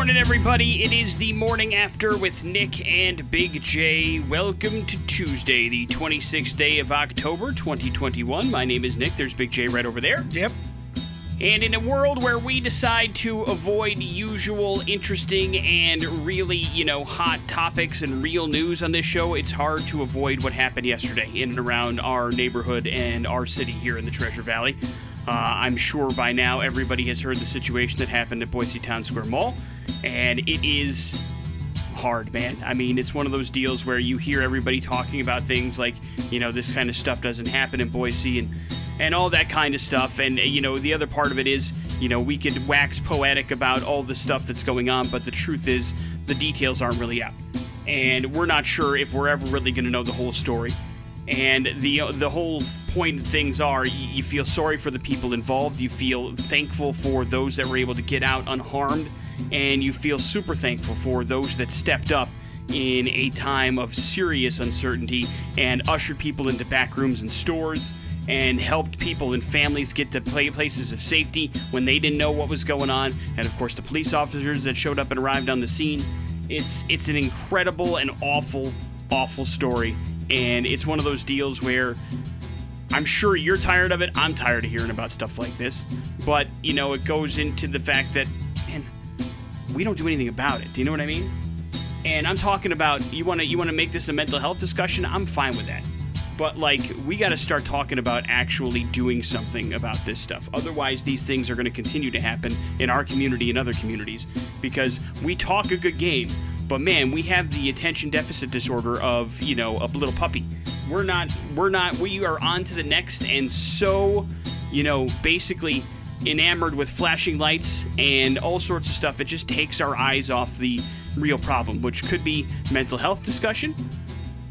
morning, everybody. It is the morning after with Nick and Big J. Welcome to Tuesday, the 26th day of October, 2021. My name is Nick. There's Big J right over there. Yep. And in a world where we decide to avoid usual, interesting, and really, you know, hot topics and real news on this show, it's hard to avoid what happened yesterday in and around our neighborhood and our city here in the Treasure Valley. Uh, I'm sure by now everybody has heard the situation that happened at Boise Town Square Mall, and it is hard, man. I mean, it's one of those deals where you hear everybody talking about things like, you know, this kind of stuff doesn't happen in Boise, and and all that kind of stuff. And, uh, you know, the other part of it is, you know, we could wax poetic about all the stuff that's going on, but the truth is, the details aren't really out. And we're not sure if we're ever really going to know the whole story. And the uh, the whole point of things are you feel sorry for the people involved, you feel thankful for those that were able to get out unharmed, and you feel super thankful for those that stepped up in a time of serious uncertainty and ushered people into back rooms and stores and helped people and families get to places of safety when they didn't know what was going on. And of course, the police officers that showed up and arrived on the scene. It's it's an incredible and awful, awful story. And it's one of those deals where I'm sure you're tired of it. I'm tired of hearing about stuff like this. But, you know, it goes into the fact that, we don't do anything about it. Do you know what I mean? And I'm talking about you want to you want to make this a mental health discussion. I'm fine with that. But like we got to start talking about actually doing something about this stuff. Otherwise, these things are going to continue to happen in our community and other communities because we talk a good game, but man, we have the attention deficit disorder of, you know, a little puppy. We're not we're not we are on to the next and so, you know, basically enamored with flashing lights and all sorts of stuff. It just takes our eyes off the real problem, which could be mental health discussion.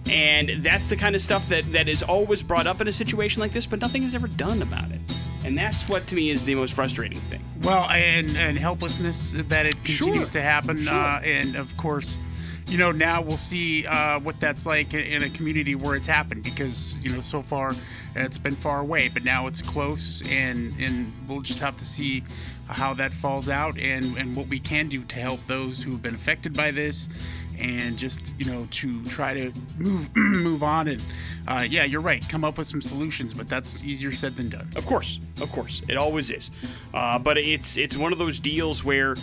And that's the kind of stuff that, that is always brought up in a situation like this, but nothing is ever done about it. And that's what to me is the most frustrating thing. Well, and and helplessness that it continues Sure. to happen, Sure. uh, and of course, you know now we'll see uh, what that's like in, a community where it's happened because you know so far it's been far away, but now it's close, and and we'll just have to see how that falls out and and what we can do to help those who've been affected by this. And just you know to try to move move on and uh, yeah you're right come up with some solutions but that's easier said than done. Of course, of course, it always is. Uh, but it's it's one of those deals where,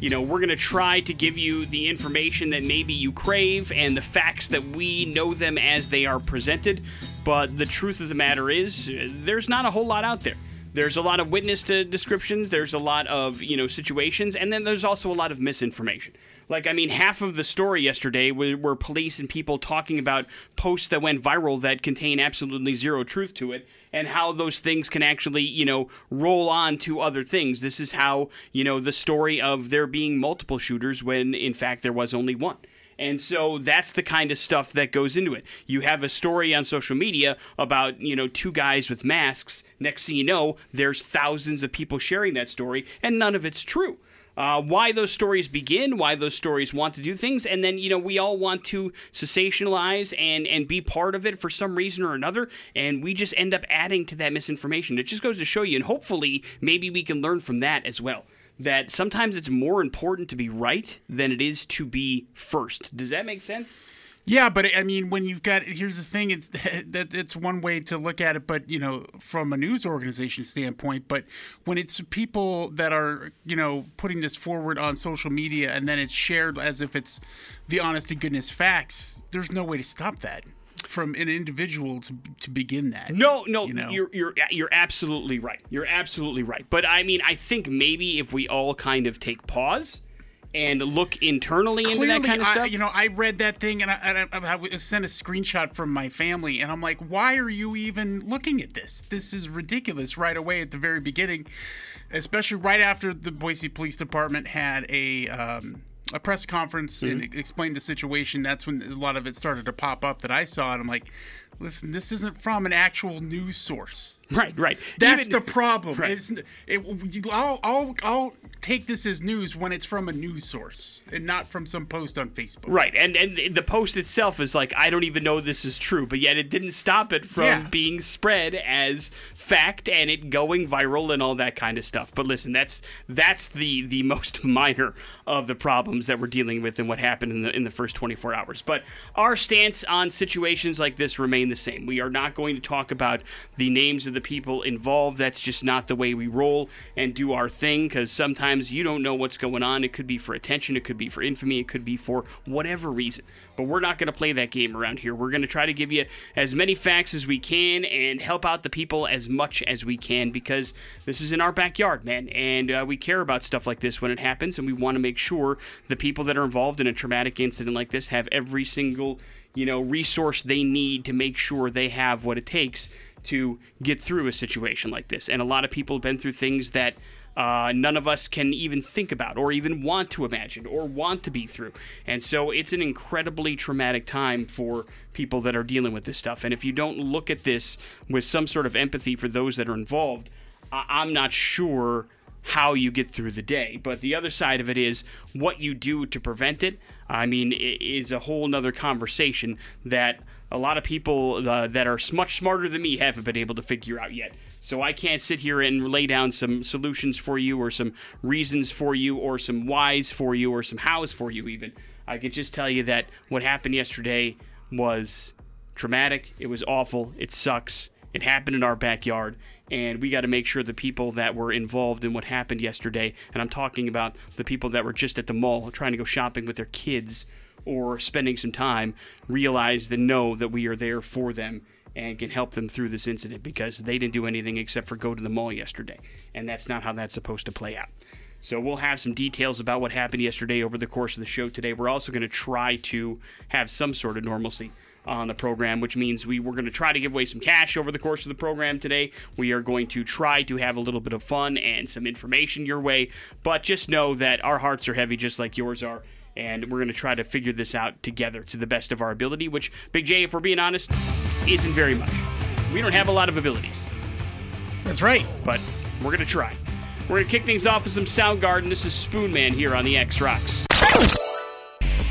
you know, we're gonna try to give you the information that maybe you crave and the facts that we know them as they are presented. But the truth of the matter is, uh, there's not a whole lot out there. There's a lot of witness to descriptions. There's a lot of you know situations, and then there's also a lot of misinformation. Like, I mean, half of the story yesterday were, were police and people talking about posts that went viral that contain absolutely zero truth to it, and how those things can actually, you know, roll on to other things. This is how, you know, the story of there being multiple shooters when in fact there was only one. And so that's the kind of stuff that goes into it. You have a story on social media about, you know, two guys with masks. Next thing you know, there's thousands of people sharing that story, and none of it's true. Uh, why those stories begin, why those stories want to do things, and then you know we all want to sensationalize and and be part of it for some reason or another, and we just end up adding to that misinformation. It just goes to show you, and hopefully maybe we can learn from that as well. That sometimes it's more important to be right than it is to be first. Does that make sense? Yeah, but I mean, when you've got here's the thing: it's that it's one way to look at it, but you know, from a news organization standpoint. But when it's people that are you know putting this forward on social media and then it's shared as if it's the honest to goodness facts, there's no way to stop that from an individual to to begin that. No, no, You know? you're you're you're absolutely right. You're absolutely right. But I mean, I think maybe if we all kind of take pause and look internally into that kind of I, stuff. you know, I read that thing and I, and I, I sent a screenshot from my family, and I'm like, why are you even looking at this? This is ridiculous right away at the very beginning, especially right after the Boise Police Department had a. Um, a press conference and Mm-hmm. explained the situation. That's when a lot of it started to pop up that I saw, and I'm like, "Listen, this isn't from an actual news source. Right, right. That's Even- the problem. Right. It's, it, I'll, I'll, I'll take this as news when it's from a news source and not from some post on Facebook. Right, and and the post itself is like I don't even know this is true, but yet it didn't stop it from Yeah. being spread as fact and it going viral and all that kind of stuff. But listen, that's that's the the most minor of the problems that we're dealing with and what happened in the in the first 24 hours. But our stance on situations like this the same. We are not going to talk about the names of the people involved. That's just not the way we roll and do our thing because sometimes you don't know what's going on. It could be for attention, it could be for infamy, it could be for whatever reason. But we're not going to play that game around here. We're going to try to give you as many facts as we can and help out the people as much as we can because this is in our backyard, man. And uh, we care about stuff like this when it happens, and we want to make sure the people that are involved in a traumatic incident like this have every single you know resource they need to make sure they have what it takes to get through a situation like this. And a lot of people have been through things that uh, none of us can even think about or even want to imagine or want to be through. And so it's an incredibly traumatic time for people that are dealing with this stuff. And if you don't look at this with some sort of empathy for those that are involved, I- I'm not sure how you get through the day. But the other side of it is what you do to prevent it. I mean, it is a whole nother conversation that a lot of people uh, that are much smarter than me haven't been able to figure out yet. So I can't sit here and lay down some solutions for you, or some reasons for you, or some whys for you, or some hows for you. Even I can just tell you that what happened yesterday was traumatic. It was awful. It sucks. It happened in our backyard, and we got to make sure the people that were involved in what happened yesterday, and I'm talking about the people that were just at the mall trying to go shopping with their kids or spending some time, realize and know that we are there for them and can help them through this incident because they didn't do anything except for go to the mall yesterday, and that's not how that's supposed to play out. So we'll have some details about what happened yesterday over the course of the show today. We're also going to try to have some sort of normalcy on the program, which means we we're going to try to give away some cash over the course of the program today. We are going to try to have a little bit of fun and some information your way, but just know that our hearts are heavy just like yours are. And we're going to try to figure this out together to the best of our ability, which, Big J, if we're being honest, isn't very much. We don't have a lot of abilities That's right. but we're gonna try. We're gonna kick things off with some Soundgarden. This is Spoonman here on the X Rocks.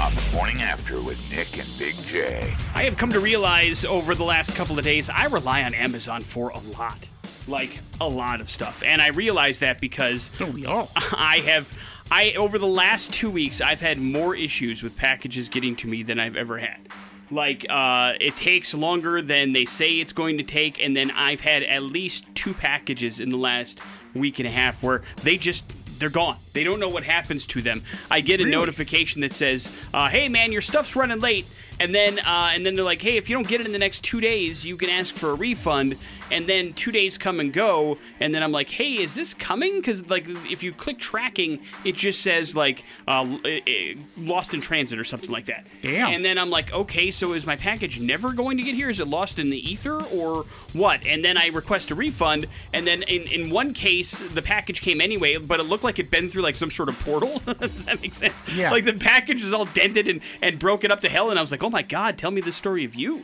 On the morning after with Nick and Big J. I have come to realize over the last couple of days I rely on Amazon for a lot, like a lot of stuff, and I realize that because Don't we all? I have. I over the last two weeks, I've had more issues with packages getting to me than I've ever had. Like, uh, it takes longer than they say it's going to take, and then I've had at least two packages in the last week and a half where they just they're gone. They don't know what happens to them. I get a Really? notification that says, uh, "Hey, man, your stuff's running late." And then, uh, and then they're like, "Hey, if you don't get it in the next two days, you can ask for a refund." And then two days come and go, and then I'm like, "Hey, is this coming?" Because like, if you click tracking, it just says like uh, "lost in transit" or something like that. Damn. And then I'm like, "Okay, so is my package never going to get here? Is it lost in the ether or what?" And then I request a refund, and then in in one case, the package came anyway, but it looked like it'd been through like some sort of portal. Does that make sense? Yeah. Like the package is all dented and, and broken up to hell, and I was like, oh my god, tell me the story of you.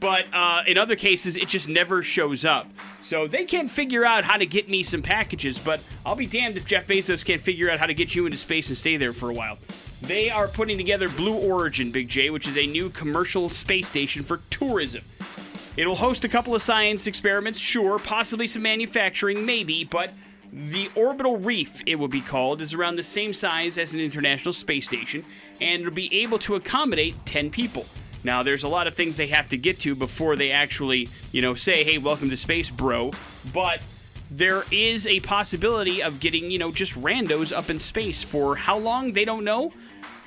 But uh, in other cases, it just never shows up. So they can't figure out how to get me some packages, but I'll be damned if Jeff Bezos can't figure out how to get you into space and stay there for a while. They are putting together Blue Origin, Big J, which is a new commercial space station for tourism. It'll host a couple of science experiments, sure, possibly some manufacturing, maybe, but the orbital reef, it will be called, is around the same size as an international space station, and it'll be able to accommodate 10 people. Now, there's a lot of things they have to get to before they actually, you know, say, hey, welcome to space, bro. But there is a possibility of getting, you know, just randos up in space for how long, they don't know.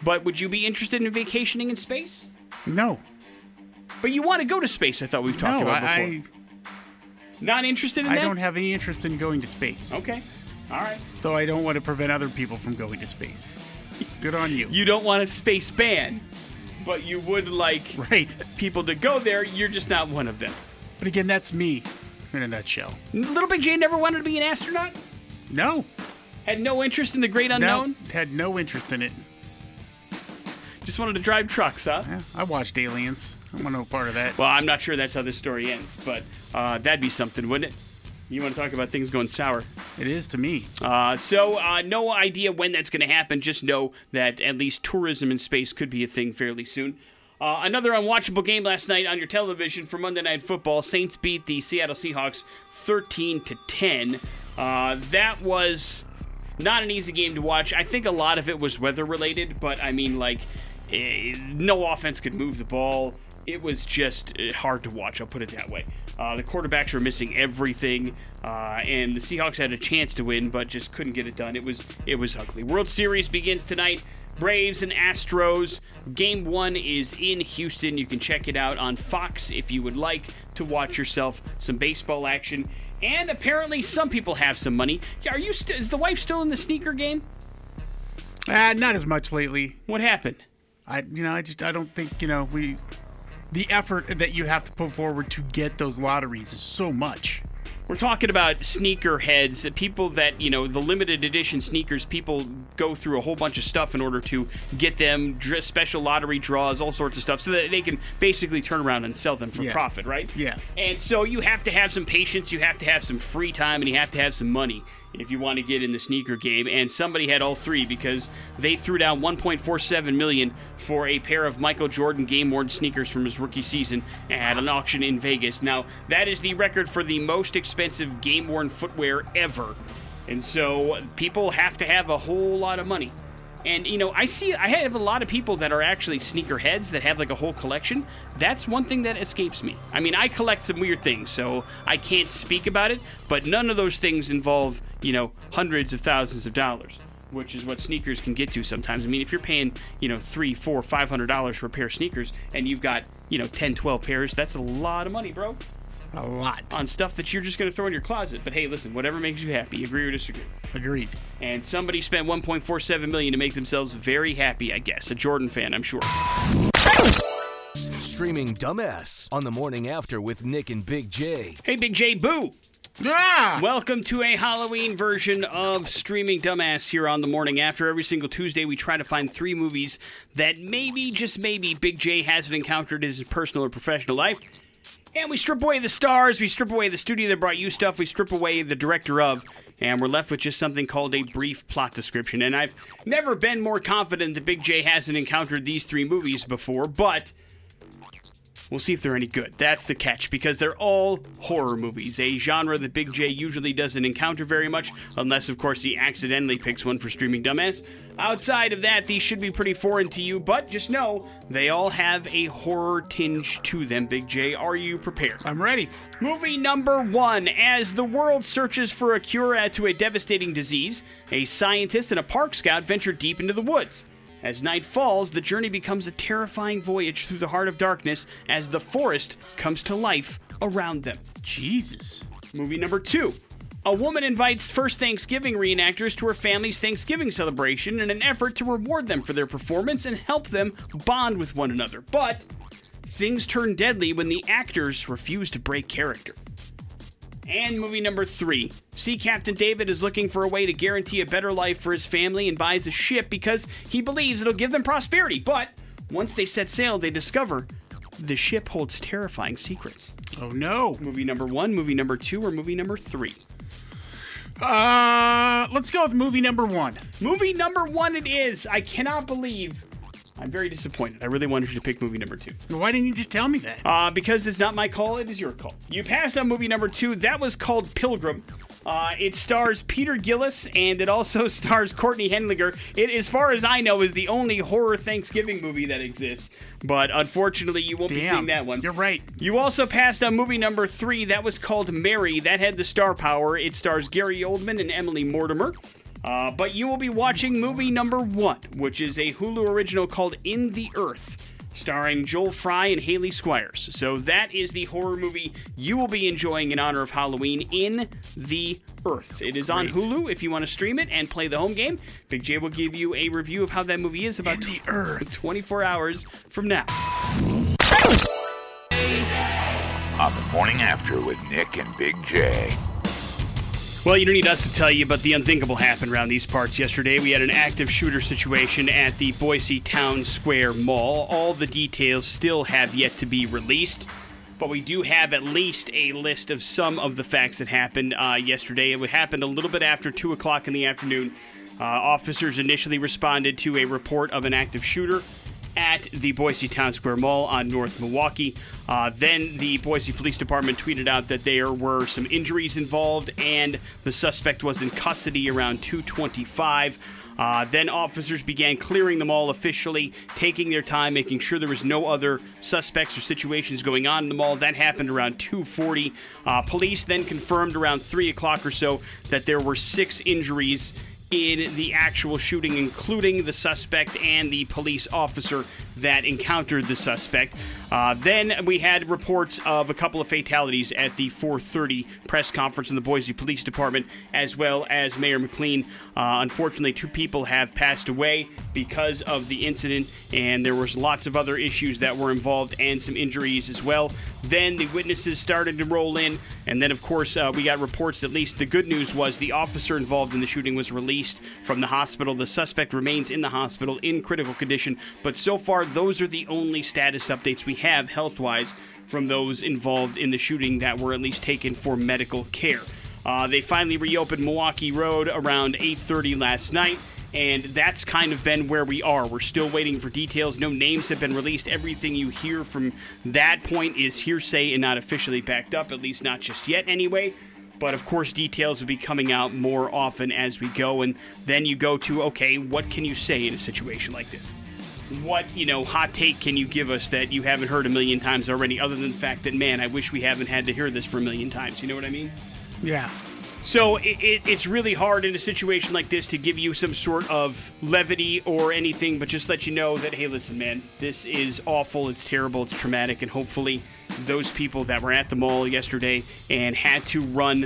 But would you be interested in vacationing in space? No. But you want to go to space, I thought we've talked No, about before. I, Not interested in I that? I don't have any interest in going to space. Okay. All right. Though I don't want to prevent other people from going to space. Good on you. You don't want a space ban, but you would like Right. people to go there. You're just not one of them. But again, that's me in a nutshell. Little Big J never wanted to be an astronaut? No. Had no interest in the great No. unknown? Had no interest in it. Just wanted to drive trucks, huh? Yeah, I watched Aliens. I want no part of that. Well, I'm not sure that's how this story ends, but uh, that'd be something, wouldn't it? You want to talk about things going sour? It is to me. Uh, so, uh, no idea when that's going to happen. Just know that at least tourism in space could be a thing fairly soon. Uh, another unwatchable game last night on your television for Monday Night Football. Saints beat the Seattle Seahawks 13 to 10. Uh, that was not an easy game to watch. I think a lot of it was weather related, but I mean, like, eh, no offense could move the ball. It was just eh, hard to watch. I'll put it that way. Uh, the quarterbacks were missing everything, uh, and the Seahawks had a chance to win, but just couldn't get it done. It was it was ugly. World Series begins tonight. Braves and Astros. Game one is in Houston. You can check it out on Fox if you would like to watch yourself some baseball action. And apparently, some people have some money. Are you? St- is the wife still in the sneaker game? Uh, not as much lately. What happened? I, you know, I just I don't think you know we, the effort that you have to put forward to get those lotteries is so much. We're talking about sneaker heads, people that, you know, the limited edition sneakers, people go through a whole bunch of stuff in order to get them, special lottery draws, all sorts of stuff, so that they can basically turn around and sell them for Yeah. profit, right? Yeah. And so you have to have some patience, you have to have some free time, and you have to have some money if you want to get in the sneaker game. And somebody had all three because they threw down 1.47 million for a pair of Michael Jordan game-worn sneakers from his rookie season at an auction in Vegas. Now that is the record for the most expensive game-worn footwear ever. And so people have to have a whole lot of money. And you know, I see I have a lot of people that are actually sneaker heads that have like a whole collection. That's one thing that escapes me. I mean, I collect some weird things, so I can't speak about it, but none of those things involve, you know, hundreds of thousands of dollars. Which is what sneakers can get to sometimes. I mean, if you're paying, you know, three, four, five hundred dollars for a pair of sneakers and you've got, you know, 10, 12 pairs, that's a lot of money, bro. A lot. On stuff that you're just gonna throw in your closet. But hey, listen, whatever makes you happy, agree or disagree Agreed. and somebody spent 1.47 million to make themselves very happy i guess a jordan fan i'm sure Streaming Dumbass on the morning after with Nick and Big J. hey big j boo Ah! welcome to a halloween version of streaming dumbass here on the morning after every single tuesday we try to find three movies that maybe just maybe big j hasn't encountered in his personal or professional life and we strip away the stars, we strip away the studio that brought you stuff, we strip away the director of, and we're left with just something called a brief plot description. And I've never been more confident that Big J hasn't encountered these three movies before, but We'll see if they're any good. That's the catch, because they're all horror movies, a genre that Big J usually doesn't encounter very much, unless, of course, he accidentally picks one for Streaming Dumbass. Outside of that, these should be pretty foreign to you, but just know they all have a horror tinge to them, Big J. Are you prepared? I'm ready. Movie number one. As the world searches for a cure to a devastating disease, a scientist and a park scout venture deep into the woods. As night falls, the journey becomes a terrifying voyage through the heart of darkness as the forest comes to life around them. Jesus. Movie number two. A woman invites first Thanksgiving reenactors to her family's Thanksgiving celebration in an effort to reward them for their performance and help them bond with one another. But things turn deadly when the actors refuse to break character. And movie number three. Sea Captain David is looking for a way to guarantee a better life for his family and buys a ship because he believes it'll give them prosperity. But once they set sail, they discover the ship holds terrifying secrets. Oh no. Movie number one, movie number two, or movie number three? Uh, let's go with movie number one. Movie number one it is. I cannot believe. I'm very disappointed. I really wanted you to pick movie number two. Why didn't you just tell me that? Uh, because it's not my call, it is your call. You passed on movie number two. That was called Pilgrim. Uh, it stars Peter Gillis and it also stars Courtney Henggeler. It, as far as I know, is the only horror Thanksgiving movie that exists. But unfortunately, you won't be seeing that one. You're right. You also passed on movie number three. That was called Mary. That had the star power. It stars Gary Oldman and Emily Mortimer. Uh, but you will be watching movie number one, which is a Hulu original called In the Earth, starring Joel Fry and Hayley Squires. So that is the horror movie you will be enjoying in honor of Halloween In the Earth. It is on Great. Hulu if you want to stream it and play the home game. Big J will give you a review of how that movie is about In the Earth. 24 hours from now. On the morning after with Nick and Big J. Well, you don't need us to tell you, but the unthinkable happened around these parts yesterday. We had an active shooter situation at the Boise Town Square Mall. All the details still have yet to be released. but we do have at least a list of some of the facts that happened uh, yesterday. It happened a little bit after 2 o'clock in the afternoon. Uh, officers initially responded to a report of an active shooter at the Boise Town Square Mall on North Milwaukee. Uh, then the Boise Police Department tweeted out that there were some injuries involved and the suspect was in custody around 225. Uh, then officers began clearing the mall officially, taking their time, making sure there was no other suspects or situations going on in the mall. That happened around 2:40. Uh, police then confirmed around 3 o'clock or so that there were six injuries in the actual shooting, including the suspect and the police officer that encountered the suspect. Uh, then we had reports of a couple of fatalities at the 4:30 press conference in the Boise Police Department, as well as Mayor McLean. Uh, unfortunately, two people have passed away because of the incident, and there was lots of other issues that were involved and some injuries as well. Then the witnesses started to roll in, and then of course uh, we got reports. At least the good news was the officer involved in the shooting was released from the hospital. The suspect remains in the hospital in critical condition, but so far those are the only status updates we have health wise from those involved in the shooting that were at least taken for medical care. Uh, they finally reopened Milwaukee Road around 8:30 last night, and that's kind of been where we are. We're still waiting for details. No names have been released. Everything you hear from that point is hearsay and not officially backed up, at least not just yet, anyway. But of course, details will be coming out more often as we go, and then you go to okay, what can you say in a situation like this? what you know hot take can you give us that you haven't heard a million times already other than the fact that man i wish we haven't had to hear this for a million times you know what i mean Yeah. So it, it, it's really hard in a situation like this to give you some sort of levity or anything but just let you know that hey listen man this is awful it's terrible it's traumatic and hopefully those people that were at the mall yesterday and had to run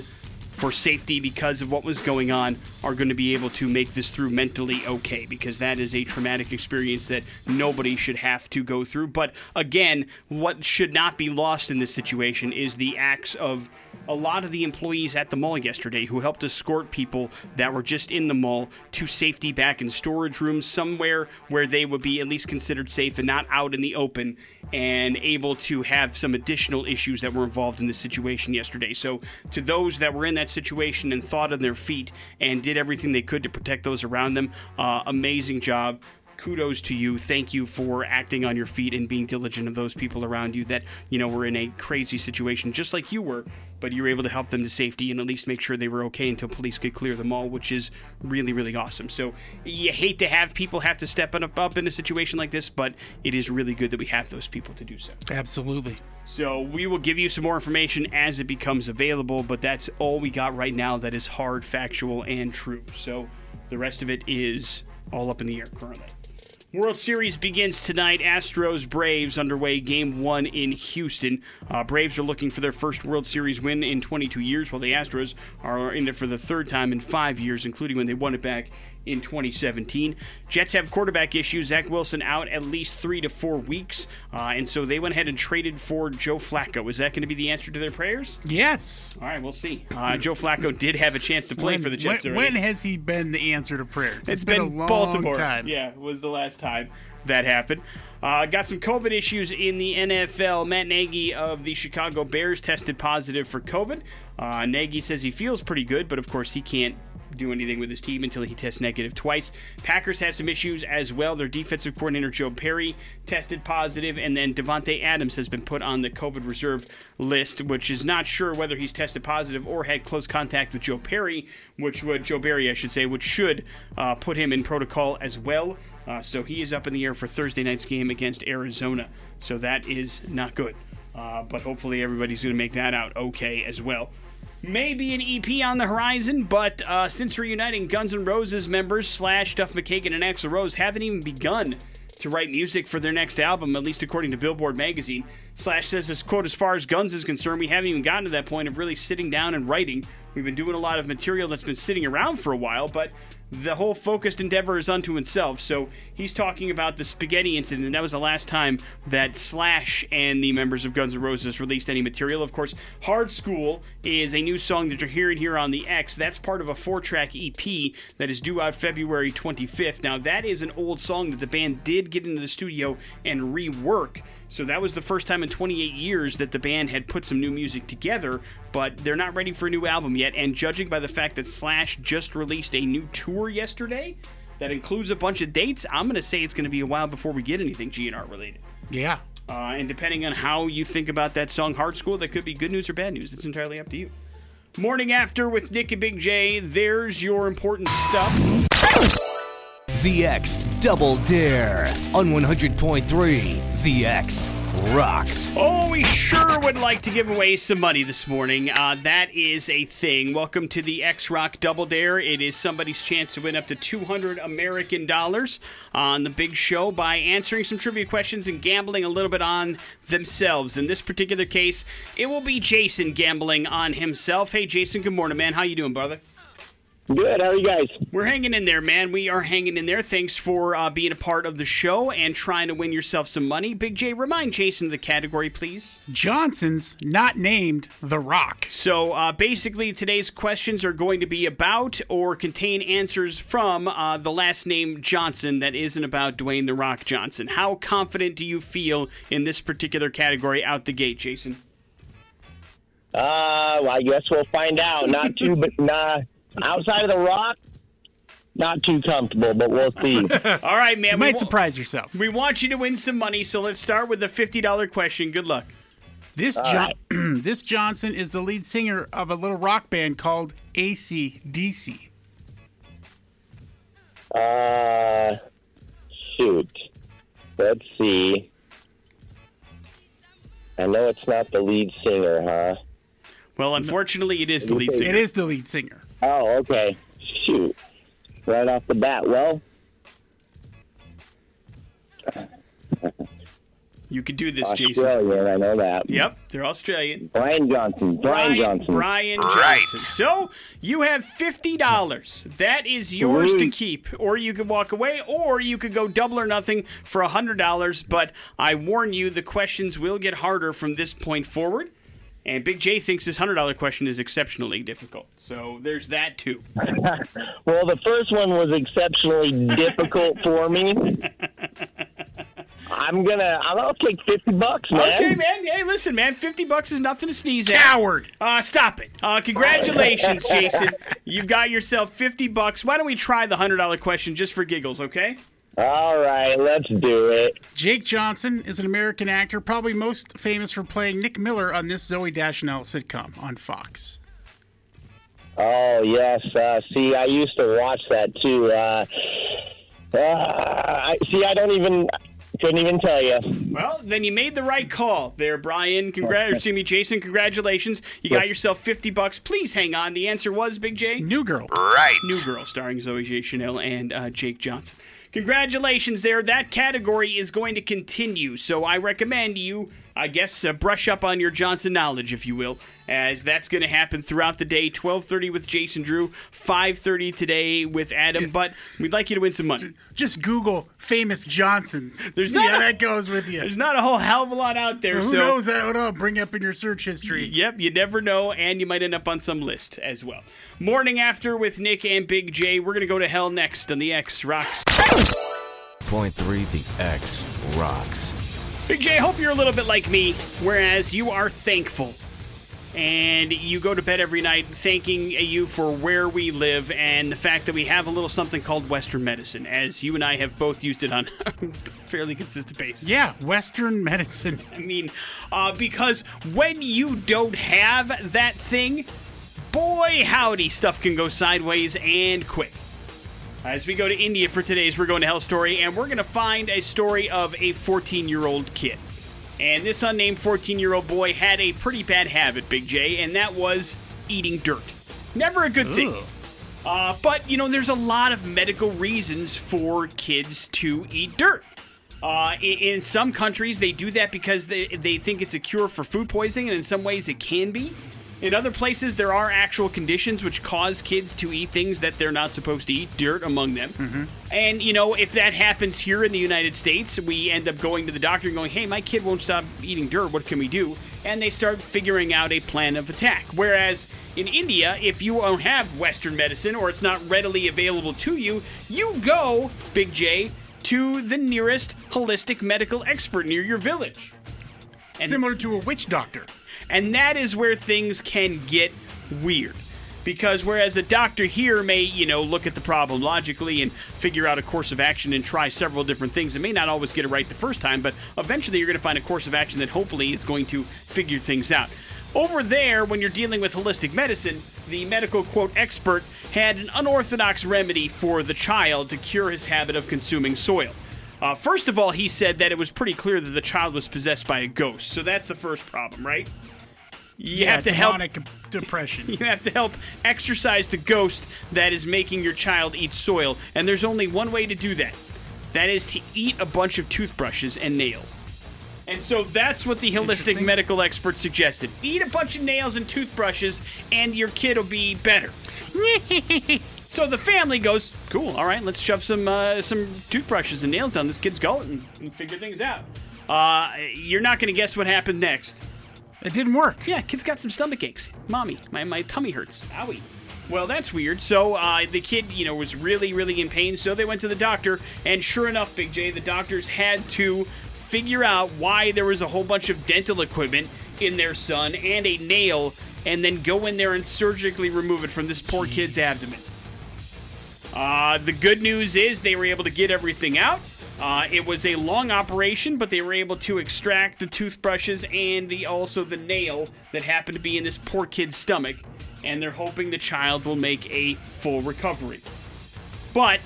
for safety because of what was going on are going to be able to make this through mentally okay because that is a traumatic experience that nobody should have to go through. But again, what should not be lost in this situation is the acts of a lot of the employees at the mall yesterday who helped escort people that were just in the mall to safety back in storage rooms somewhere where they would be at least considered safe and not out in the open and able to have some additional issues that were involved in this situation yesterday. So, to those that were in that situation and thought on their feet and did everything they could to protect those around them, uh, amazing job kudos to you. Thank you for acting on your feet and being diligent of those people around you that, you know, were in a crazy situation just like you were, but you were able to help them to safety and at least make sure they were okay until police could clear them all, which is really, really awesome. So you hate to have people have to step up, up in a situation like this, but it is really good that we have those people to do so. Absolutely. So we will give you some more information as it becomes available, but that's all we got right now that is hard, factual, and true. So the rest of it is all up in the air currently. World Series begins tonight. Astros Braves underway game one in Houston. Uh, Braves are looking for their first World Series win in 22 years, while the Astros are in it for the third time in five years, including when they won it back in 2017. Jets have quarterback issues. Zach Wilson out at least three to four weeks, uh, and so they went ahead and traded for Joe Flacco. Is that going to be the answer to their prayers? Yes. All right, we'll see. Uh, Joe Flacco did have a chance to play when, for the Jets. When, when has he been the answer to prayers? it's been, been, a long Baltimore. time. Yeah, was the last time that happened. Uh, got some COVID issues in the NFL. Matt Nagy of the Chicago Bears tested positive for COVID. Uh, Nagy says he feels pretty good, but of course he can't do anything with his team until he tests negative twice. Packers had some issues as well. Their defensive coordinator Joe Perry tested positive, and then Davante Adams has been put on the COVID reserve list, which is not sure whether he's tested positive or had close contact with Joe Perry, which would Joe Barry, I should say, which should uh, put him in protocol as well. Uh, so he is up in the air for Thursday night's game against Arizona. So that is not good. Uh, but hopefully everybody's going to make that out okay as well. Maybe an EP on the horizon, but uh, since reuniting, Guns N' Roses members Slash, Duff McKagan, and Axl Rose haven't even begun to write music for their next album, at least according to Billboard magazine. Slash says, as quote, as far as Guns is concerned, we haven't even gotten to that point of really sitting down and writing. We've been doing a lot of material that's been sitting around for a while, but the whole focused endeavor is unto himself. So he's talking about the spaghetti incident. And that was the last time that Slash and the members of Guns N' Roses released any material. Of course, Hard Skool is a new song that you're hearing here on the X. That's part of a four track EP that is due out February 25th. Now, that is an old song that the band did get into the studio and rework So that was the first time in 28 years that the band had put some new music together, but they're not ready for a new album yet. And judging by the fact that Slash just released a new tour yesterday that includes a bunch of dates, I'm going to say it's going to be a while before we get anything GNR related. Yeah. Uh, and depending on how you think about that song, Hard Skool, that could be good news or bad news. It's entirely up to you. Morning After with Nick and Big J. There's your important stuff. The X Double Dare on 100.3. The X rocks. Oh, we sure would like to give away some money this morning. Uh, that is a thing. Welcome to the X Rock Double Dare. It is somebody's chance to win up to 200 American dollars on the big show by answering some trivia questions and gambling a little bit on themselves. In this particular case, it will be Jason gambling on himself. Hey, Jason, good morning, man. How you doing, brother? Good. How are you guys? We're hanging in there, man. We are hanging in there. Thanks for uh, being a part of the show and trying to win yourself some money. Big J, remind Jason of the category, please. Johnson's not named The Rock. So uh, basically, today's questions are going to be about or contain answers from uh, the last name Johnson that isn't about Dwayne The Rock Johnson. How confident do you feel in this particular category out the gate, Jason? Uh, well, I guess we'll find out. Not too, but nah, outside of the rock, not too comfortable, but we'll see. All right, man. You we might wa- surprise yourself. We want you to win some money, so let's start with the $50 question. Good luck. This John- this Johnson is the lead singer of a little rock band called AC/DC. uh, shoot. Let's see. I know it's not the lead singer, huh? Well, unfortunately, it is the lead singer. It is the lead singer. Oh, okay. Shoot. Right off the bat. Well, You could do this, Jason. Australian, I know that. Yep, they're Australian. Brian Johnson. Brian, Johnson. Brian Right. Johnson. So you have fifty dollars. That is yours to keep, or you could walk away, or you could go double or nothing for hundred dollars. But I warn you, the questions will get harder from this point forward. And Big J thinks this hundred dollar question is exceptionally difficult. So there's that too. Well, the first one was exceptionally difficult for me. I'm gonna. I'll take fifty bucks, man. Okay, man. Hey, listen, man. Fifty bucks is nothing to sneeze at. Coward. Uh, stop it. Uh, congratulations, Jason. You've got yourself 50 bucks. Why don't we try the $100 question just for giggles, okay? All right, let's do it. Jake Johnson is an American actor, probably most famous for playing Nick Miller on this Zooey Deschanel sitcom on Fox. Oh yes. Uh, see, I used to watch that too. Uh, uh, I, see, I don't even. Couldn't even tell you. Well, then you made the right call there, Brian. Congrats, excuse me, Jason. Congratulations. You got yourself 50 bucks. Please hang on. The answer was Big J. New girl. Right. New Girl, starring Zooey Deschanel and uh, Jake Johnson. Congratulations there. That category is going to continue, so I recommend you, I guess, uh, brush up on your Johnson knowledge, if you will, as that's going to happen throughout the day. 12:30 with Jason Drew, 5:30 today with Adam. But we'd like you to win some money. Just Google famous Johnsons. There's See not how a- that goes with you. There's not a whole hell of a lot out there. Who so knows that would uh, bring up in your search history. Yep, you never know, and you might end up on some list as well. Morning after with Nick and Big J. We're gonna go to hell next on the X Rocks. Point three. The X rocks. Big J, I hope you're a little bit like me, whereas you are thankful. And you go to bed every night thanking you for where we live and the fact that we have a little something called Western medicine, as you and I have both used it on a fairly consistent basis. Yeah, Western medicine. I mean, uh, because when you don't have that thing, boy howdy, stuff can go sideways and quick. As we go to India for today's We're Going to Hell story, and we're going to find a story of a 14 year old kid. And this unnamed 14 year old boy had a pretty bad habit, Big J, and that was eating dirt. Never a good thing. Uh, but, you know, there's a lot of medical reasons for kids to eat dirt. Uh, in, in some countries, they do that because they, they think it's a cure for food poisoning, and in some ways, it can be. In other places, there are actual conditions which cause kids to eat things that they're not supposed to eat, dirt among them. Mm-hmm. And, you know, if that happens here in the United States, we end up going to the doctor and going, hey, my kid won't stop eating dirt. What can we do? And they start figuring out a plan of attack. Whereas in India, if you don't have Western medicine or it's not readily available to you, you go, Big J, to the nearest holistic medical expert near your village. Similar to a witch doctor. And that is where things can get weird. Because whereas a doctor here may, you know, look at the problem logically and figure out a course of action and try several different things, it may not always get it right the first time, but eventually you're going to find a course of action that hopefully is going to figure things out. Over there, when you're dealing with holistic medicine, the medical quote expert had an unorthodox remedy for the child to cure his habit of consuming soil. Uh, first of all, he said that it was pretty clear that the child was possessed by a ghost, so that's the first problem, right? You yeah, have to help depression. you have to help exorcise the ghost that is making your child eat soil, and there's only one way to do that. That is to eat a bunch of toothbrushes and nails. And so that's what the holistic medical expert suggested. Eat a bunch of nails and toothbrushes, and your kid will be better. so the family goes, "Cool, all right, let's shove some uh, some toothbrushes and nails down this kid's gullet and, and figure things out." Uh, you're not going to guess what happened next. It didn't work. Yeah, kid's got some stomach aches. Mommy, my, my tummy hurts. Owie. Well, that's weird. So uh, the kid, you know, was really, really in pain. So they went to the doctor, and sure enough, Big J, the doctors had to figure out why there was a whole bunch of dental equipment in their son and a nail, and then go in there and surgically remove it from this poor kid's abdomen. Uh, the good news is they were able to get everything out. Uh, it was a long operation, but they were able to extract the toothbrushes and the also the nail that happened to be in this poor kid's stomach, and they're hoping the child will make a full recovery. But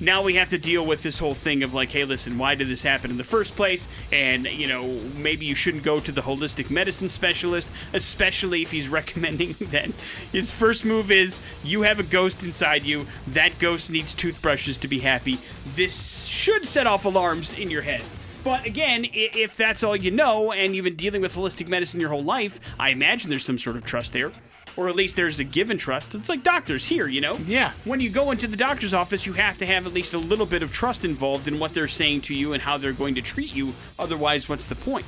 now we have to deal with this whole thing of like, hey, listen, why did this happen in the first place? And, you know, maybe you shouldn't go to the holistic medicine specialist, especially if he's recommending that his first move is you have a ghost inside you. That ghost needs toothbrushes to be happy. This should set off alarms in your head. But again, if that's all you know and you've been dealing with holistic medicine your whole life, I imagine there's some sort of trust there. Or at least there's a given trust. It's like doctors here, you know? Yeah. When you go into the doctor's office, you have to have at least a little bit of trust involved in what they're saying to you and how they're going to treat you. Otherwise, what's the point?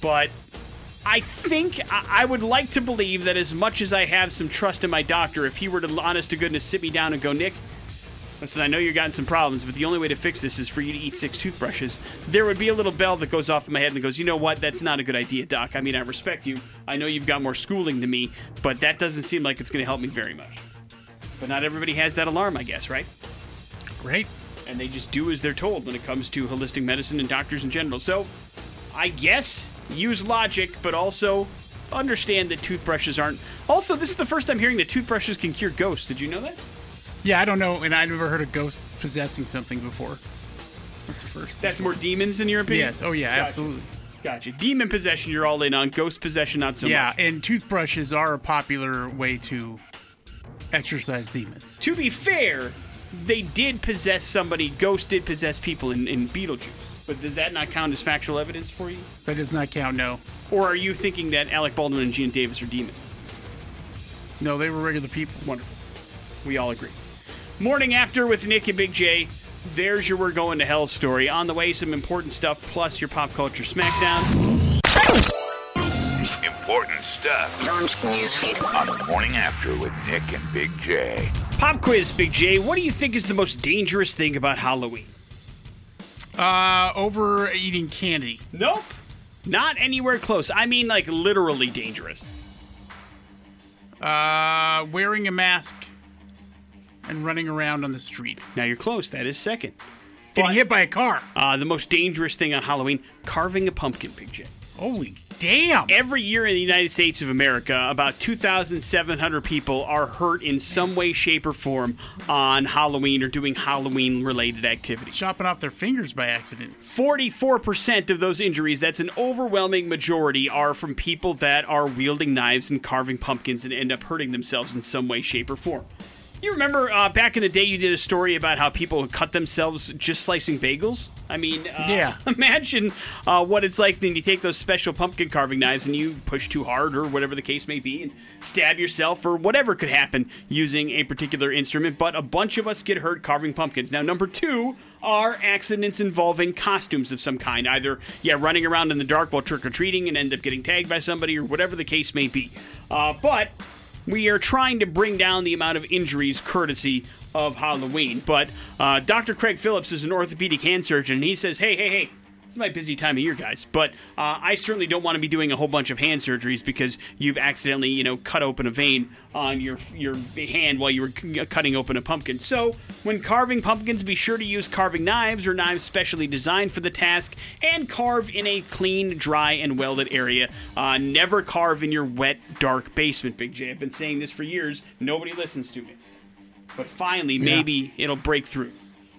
But I think I I would like to believe that as much as I have some trust in my doctor, if he were to, honest to goodness, sit me down and go, Nick, listen, I know you're gotten some problems, but the only way to fix this is for you to eat six toothbrushes. There would be a little bell that goes off in my head and goes, you know what? That's not a good idea, Doc. I mean, I respect you. I know you've got more schooling than me, but that doesn't seem like it's going to help me very much. But not everybody has that alarm, I guess, right? Great. and they just do as they're told when it comes to holistic medicine and doctors in general. So, I guess use logic, but also understand that toothbrushes aren't. Also, this is the first time hearing that toothbrushes can cure ghosts. Did you know that? Yeah, I don't know, and I never heard a ghost possessing something before. That's the first. That's more demons, in your opinion. Yes. Oh yeah, Gotcha. absolutely. Gotcha. Demon possession, you're all in on. Ghost possession, not so yeah, much. Yeah, and toothbrushes are a popular way to exercise demons. To be fair, they did possess somebody. Ghost did possess people in, in Beetlejuice. But does that not count as factual evidence for you? That does not count. No, Or are you thinking that Alec Baldwin and Geena Davis are demons? no, they were regular people. Wonderful. We all agree. Morning after with Nick and Big J. There's your We're Going to Hell story. On the way, some important stuff, plus your pop culture smackdown. Important stuff newsfeed. on the morning after with Nick and Big J. Pop quiz, Big J. What do you think is the most dangerous thing about Halloween? Uh, overeating candy. Nope. Not anywhere close. I mean, like, literally dangerous. Uh, wearing a mask and running around on the street. Now you're close. That is second. Getting But- hit by a car. Uh, the most dangerous thing on Halloween carving a pumpkin, Big J. Holy damn! Every year in the United States of America, about 2,700 people are hurt in some way, shape, or form on Halloween or doing Halloween related activities. Chopping off their fingers by accident. 44% of those injuries, that's an overwhelming majority, are from people that are wielding knives and carving pumpkins and end up hurting themselves in some way, shape, or form. You remember uh, back in the day, you did a story about how people cut themselves just slicing bagels? I mean, uh, Yeah. imagine uh, what it's like when you take those special pumpkin carving knives and you push too hard or whatever the case may be and stab yourself or whatever could happen using a particular instrument. But a bunch of us get hurt carving pumpkins. Now, number two are accidents involving costumes of some kind. Either, yeah, running around in the dark while trick or treating and end up getting tagged by somebody or whatever the case may be. Uh, but we are trying to bring down the amount of injuries courtesy of Halloween. But uh, Dr. Craig Phillips is an orthopedic hand surgeon, and he says, hey, hey, hey, it's my busy time of year, guys. But uh, I certainly don't want to be doing a whole bunch of hand surgeries because you've accidentally, you know, cut open a vein on your your hand while you were c- cutting open a pumpkin. So when carving pumpkins, be sure to use carving knives or knives specially designed for the task, and carve in a clean, dry, and welded area. Uh, never carve in your wet, dark basement, Big J. I've been saying this for years. Nobody listens to me. But finally, maybe it'll break through.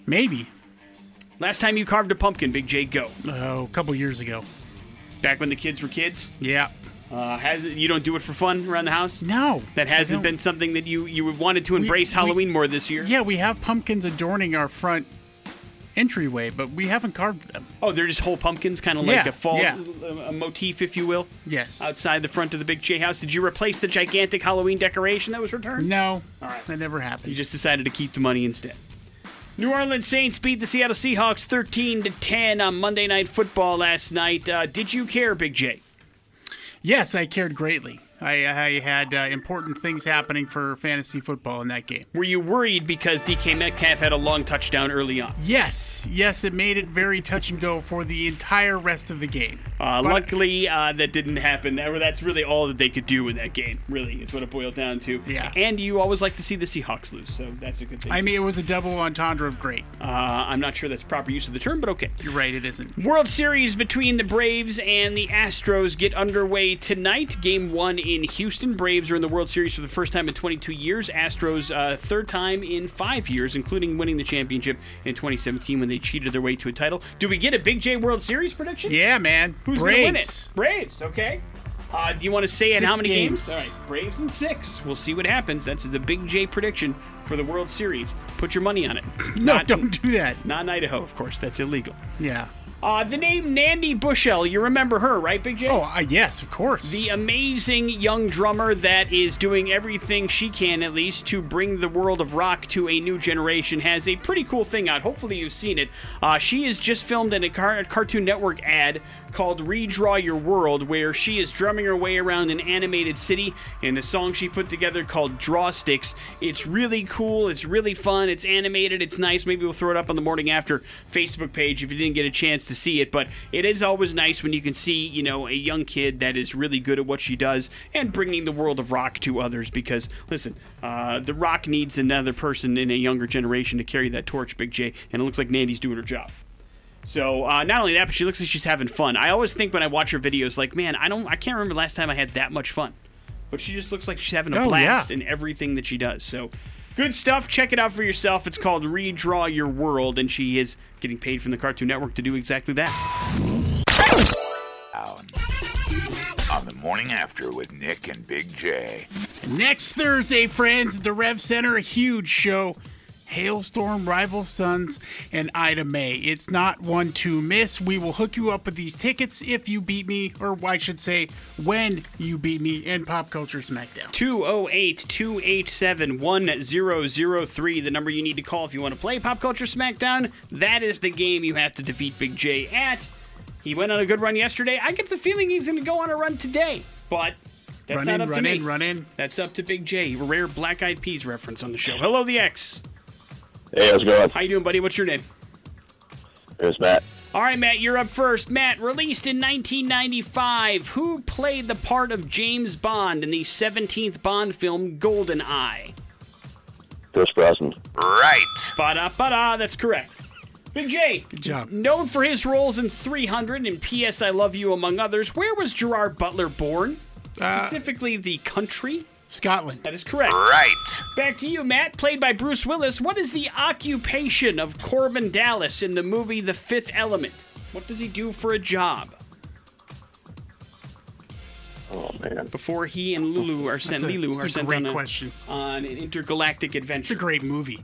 Maybe. Last time you carved a pumpkin, Big J, go. Oh, a couple years ago. Back when the kids were kids. Yeah. Uh, has it, you don't do it for fun around the house? No. That hasn't been something that you you wanted to embrace we- Halloween more this year. Yeah, we have pumpkins adorning our front entryway, but we haven't carved them. Oh, they're just whole pumpkins, kind of like a fall yeah. a, a motif, if you will. Yes. Outside the front of the Big J house. Did you replace the gigantic Halloween decoration that was returned? No. All right. That never happened. You just decided to keep the money instead. New Orleans Saints beat the Seattle Seahawks 13 to 10 on Monday Night Football last night. Uh, did you care, Big J? Yes, I cared greatly. I, I had uh, important things happening for fantasy football in that game. Were you worried because DK Metcalf had a long touchdown early on? Yes, yes, it made it very touch and go for the entire rest of the game. Uh, luckily, uh, that didn't happen. That, that's really all that they could do in that game. Really, is what it boiled down to. Yeah. And you always like to see the Seahawks lose, so that's a good thing. I mean, it was a double entendre of great. uh, I'm not sure that's proper use of the term, but okay. You're right, it isn't. World Series between the Braves and the Astros get underway tonight. Game one in Houston. Braves are in the World Series for the first time in 22 years. Astros, uh, third time in five years, including winning the championship in 2017 when they cheated their way to a title. Do we get a Big J World Series prediction? Yeah, man. Who's Braves. gonna win it? Braves. Okay. Uh, do you want to say? Six How many games? games. All right, Braves in six. We'll see what happens. That's the Big J prediction for the World Series. Put your money on it. No, Not- don't do that. Not in Idaho, of course. That's illegal. Yeah. Uh, the name Nandi Bushell. You remember her, right, Big J? Oh, uh, yes, of course. The amazing young drummer that is doing everything she can, at least, to bring the world of rock to a new generation has a pretty cool thing out. Hopefully, you've seen it. Uh, she has just filmed in a car- Cartoon Network ad called Redraw Your World, where she is drumming her way around an animated city in a song she put together called Draw Sticks. It's really cool. It's really fun. It's animated. It's nice. Maybe we'll throw it up on the Morning After Facebook page if you didn't get a chance to see it. But it is always nice when you can see, you know, a young kid that is really good at what she does and bringing the world of rock to others. Because, listen, uh, the rock needs another person in a younger generation to carry that torch, Big J. And it looks like Nandi's doing her job. So uh, not only that, but she looks like she's having fun. I always think when I watch her videos, like, man, I don't, I can't remember the last time I had that much fun. But she just looks like she's having a Oh, blast yeah. in everything that she does. So good stuff. Check it out for yourself. It's called Redraw Your World, and she is getting paid from the Cartoon Network to do exactly that. On the morning after with Nick and Big J. Next Thursday, friends, at the Rev Center, a huge show. Halestorm, Rival Sons, and Ida Mae. It's not one to miss. We will hook you up with these tickets if you beat me, or I should say, when you beat me in Pop Culture Smackdown. 208 287 1003, the number you need to call if you want to play Pop Culture Smackdown. That is the game you have to defeat Big J at. He went on a good run yesterday. I get the feeling he's going to go on a run today, but that's Run not in, up to run me. in, run in. That's up to Big J. rare Black Eyed Peas reference on the show. Hello, the X. Hey, how's it going? How you doing, buddy? What's your name? Here's Matt. All right, Matt, you're up first. Matt, released in 1995, who played the part of James Bond in the 17th Bond film GoldenEye? Pierce Brosnan. Right. Ba-da, ba-da, that's correct. Big J. Good job. Known for his roles in 300 and P.S. I Love You, among others, where was Gerard Butler born? Uh, Specifically, the country? Scotland. That is correct. Right. Back to you, Matt. Played by Bruce Willis. What is the occupation of Korben Dallas in the movie The Fifth Element? What does he do for a job Oh man. before he and Lulu are sent? That's a, Leeloo that's are a sent on, a, question. on an intergalactic adventure. It's a great movie.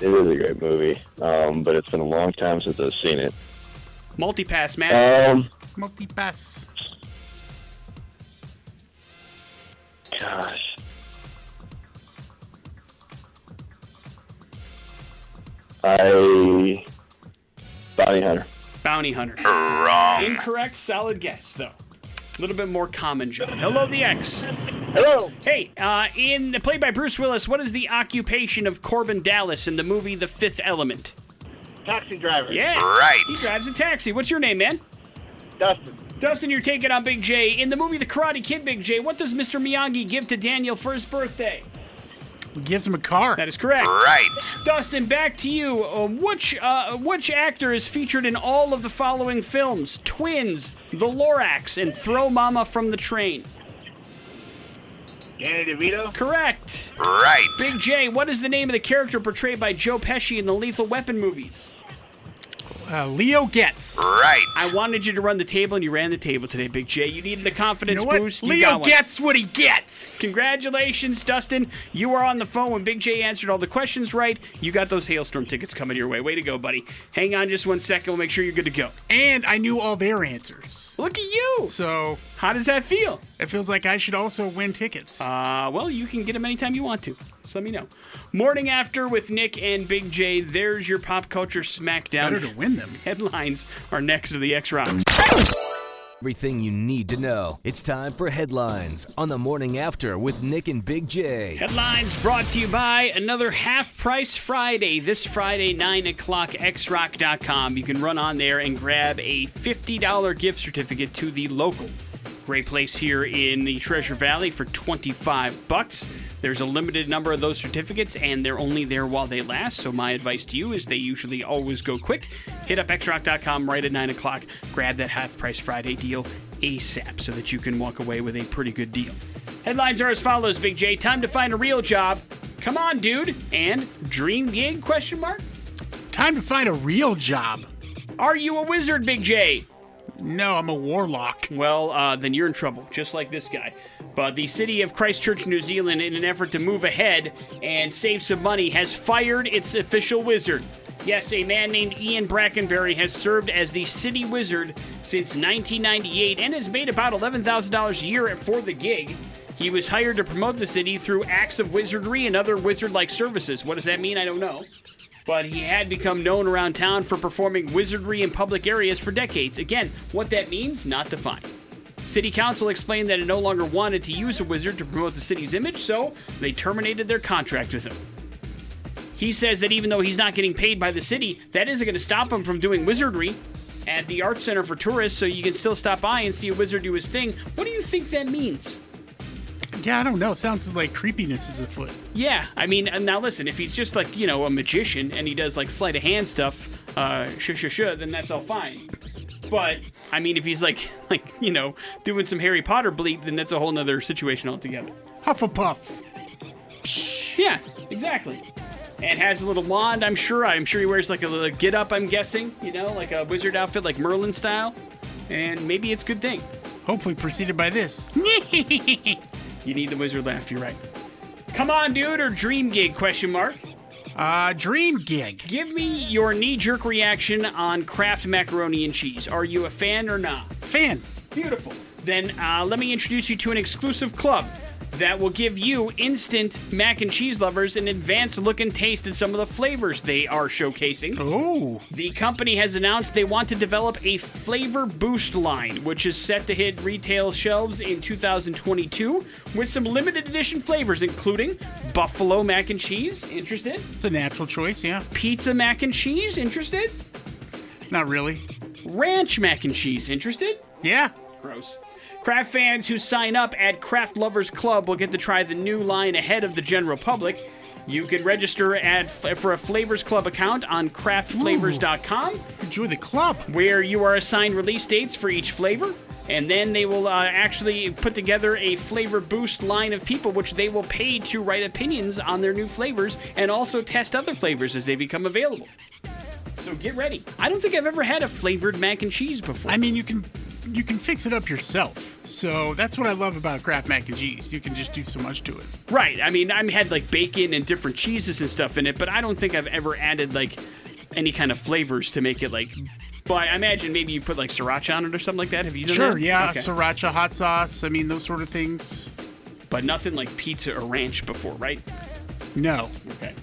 It is a great movie, um, but it's been a long time since I've seen it. Multipass, Matt. Um, Multi-pass. Gosh. I bounty hunter. Bounty hunter. Wrong. Incorrect. Solid guess, though. A little bit more common job. Hello, the X. Hello. Hey, uh, in played by Bruce Willis, what is the occupation of Korben Dallas in the movie The Fifth Element? Taxi driver. Yeah, Right. He drives a taxi. What's your name, man? Dustin. Dustin, you're taking on Big J. In the movie The Karate Kid, Big J, what does Mr. Miyagi give to Daniel for his birthday? He gives him a car. That is correct. Right. Dustin, back to you. Uh, which uh, which actor is featured in all of the following films? Twins, The Lorax, and Throw Mama from the Train. Danny DeVito. Correct. Right. Big J, what is the name of the character portrayed by Joe Pesci in the Lethal Weapon movies? Uh, Leo Getz. Right. I wanted you to run the table, and you ran the table today, Big J. You needed the You confidence know what? boost. You Leo got one. gets what he gets. Congratulations, Dustin. You were on the phone when Big J answered all the questions right. You got those Halestorm tickets coming your way. Way to go, buddy. Hang on just one second. We'll make sure you're good to go. And I knew all their answers. Look at you. So How does that feel? it feels like I should also win tickets. Uh, well, you can get them anytime you want to. Just let me know. Morning after with Nick and Big J. There's your pop culture smackdown. Better to win them. Headlines are next to the X Rocks. Everything you need to know. It's time for headlines on the morning after with Nick and Big J. Headlines brought to you by another half price Friday. This Friday, 9 o'clock, xrock.com. You can run on there and grab a $50 gift certificate to the local. Great place here in the Treasure Valley for 25 bucks. There's a limited number of those certificates and they're only there while they last. So my advice to you is they usually always go quick. Hit up xrock.com right at 9 o'clock. Grab that half price Friday deal ASAP so that you can walk away with a pretty good deal. Headlines are as follows, Big J. Time to find a real job. Come on, dude. And dream gig question mark? Time to find a real job. Are you a wizard, Big J? No, I'm a warlock. Well, uh, then you're in trouble, just like this guy. But the city of Christchurch, New Zealand, in an effort to move ahead and save some money, has fired its official wizard. Yes, a man named Ian Brackenbury has served as the city wizard since 1998 and has made about $11,000 a year for the gig. He was hired to promote the city through acts of wizardry and other wizard like services. What does that mean? I don't know but he had become known around town for performing wizardry in public areas for decades. Again, what that means, not defined. City Council explained that it no longer wanted to use a wizard to promote the city's image, so they terminated their contract with him. He says that even though he's not getting paid by the city, that isn't going to stop him from doing wizardry at the Art Center for Tourists, so you can still stop by and see a wizard do his thing. What do you think that means? Yeah, I don't know. It Sounds like creepiness is afoot. Yeah, I mean, now listen, if he's just like, you know, a magician and he does like sleight of hand stuff, uh, sh sh sh, then that's all fine. But, I mean, if he's like, like, you know, doing some Harry Potter bleep, then that's a whole nother situation altogether. Hufflepuff. Yeah, exactly. And has a little wand, I'm sure. I'm sure he wears like a little get up, I'm guessing, you know, like a wizard outfit, like Merlin style. And maybe it's a good thing. Hopefully preceded by this. You need the wizard laugh, you're right. Come on, dude, or dream gig, question mark. Uh, dream gig. Give me your knee-jerk reaction on Kraft macaroni and cheese. Are you a fan or not? Fan. Beautiful. Then uh, let me introduce you to an exclusive club that will give you instant mac and cheese lovers an advanced look and taste at some of the flavors they are showcasing. Oh. The company has announced they want to develop a flavor boost line, which is set to hit retail shelves in 2022 with some limited edition flavors, including buffalo mac and cheese. Interested? It's a natural choice, yeah. Pizza mac and cheese. Interested? Not really. Ranch mac and cheese. Interested? Yeah. Gross. Kraft fans who sign up at Kraft Lovers Club will get to try the new line ahead of the general public. You can register at for a Flavors Club account on kraftflavors.com Enjoy the club. where you are assigned release dates for each flavor. And then they will uh, actually put together a flavor boost line of people, which they will pay to write opinions on their new flavors and also test other flavors as they become available. So get ready. I don't think I've ever had a flavored mac and cheese before. I mean, you can you can fix it up yourself. So that's what I love about Kraft mac and cheese. You can just do so much to it. Right. I mean, I've had like bacon and different cheeses and stuff in it, but I don't think I've ever added like any kind of flavors to make it like. Well, I imagine maybe you put like sriracha on it or something like that. Have you done Sure, that? yeah, Okay. sriracha, hot sauce. I mean, those sort of things. But nothing like pizza or ranch before, right? No, Okay.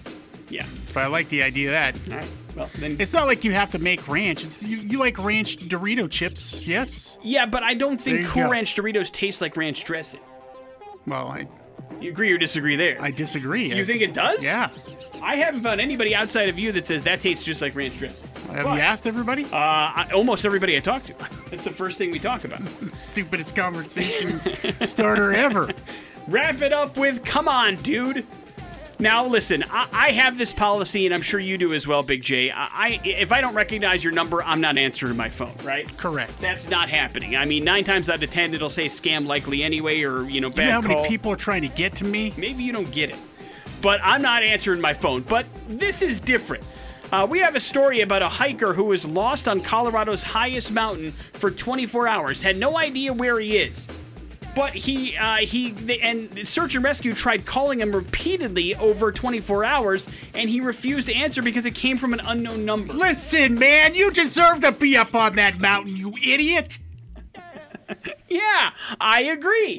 Yeah. but I like the idea of that. Well, then. It's not like you have to make ranch. It's you, you like ranch Dorito chips, yes? yeah, but I don't think Cool go. Ranch Doritos taste like ranch dressing. Well, I, You agree or disagree there? I disagree. you think it does? Yeah. I haven't found anybody outside of you that says that tastes just like ranch dressing. Have But, you asked everybody? Uh, I, almost everybody I talk to. That's the first thing we talk about. Stupidest conversation starter ever. Wrap it up with "Come on, dude." Now listen, I, I have this policy, and I'm sure you do as well, Big J. I, I if I don't recognize your number, I'm not answering my phone. Right? Correct. That's not happening. I mean, nine times out of ten, it'll say scam likely anyway, or you know, bad You know how call. many people are trying to get to me? Maybe you don't get it. But I'm not answering my phone. But this is different. Uh, we have a story about a hiker who was lost on Colorado's highest mountain for 24 hours, had no idea where he is. But he, uh, he, they, and search and rescue tried calling him repeatedly over 24 hours, and he refused to answer because it came from an unknown number. Listen, man, you deserve to be up on that mountain, you idiot. Yeah, I agree.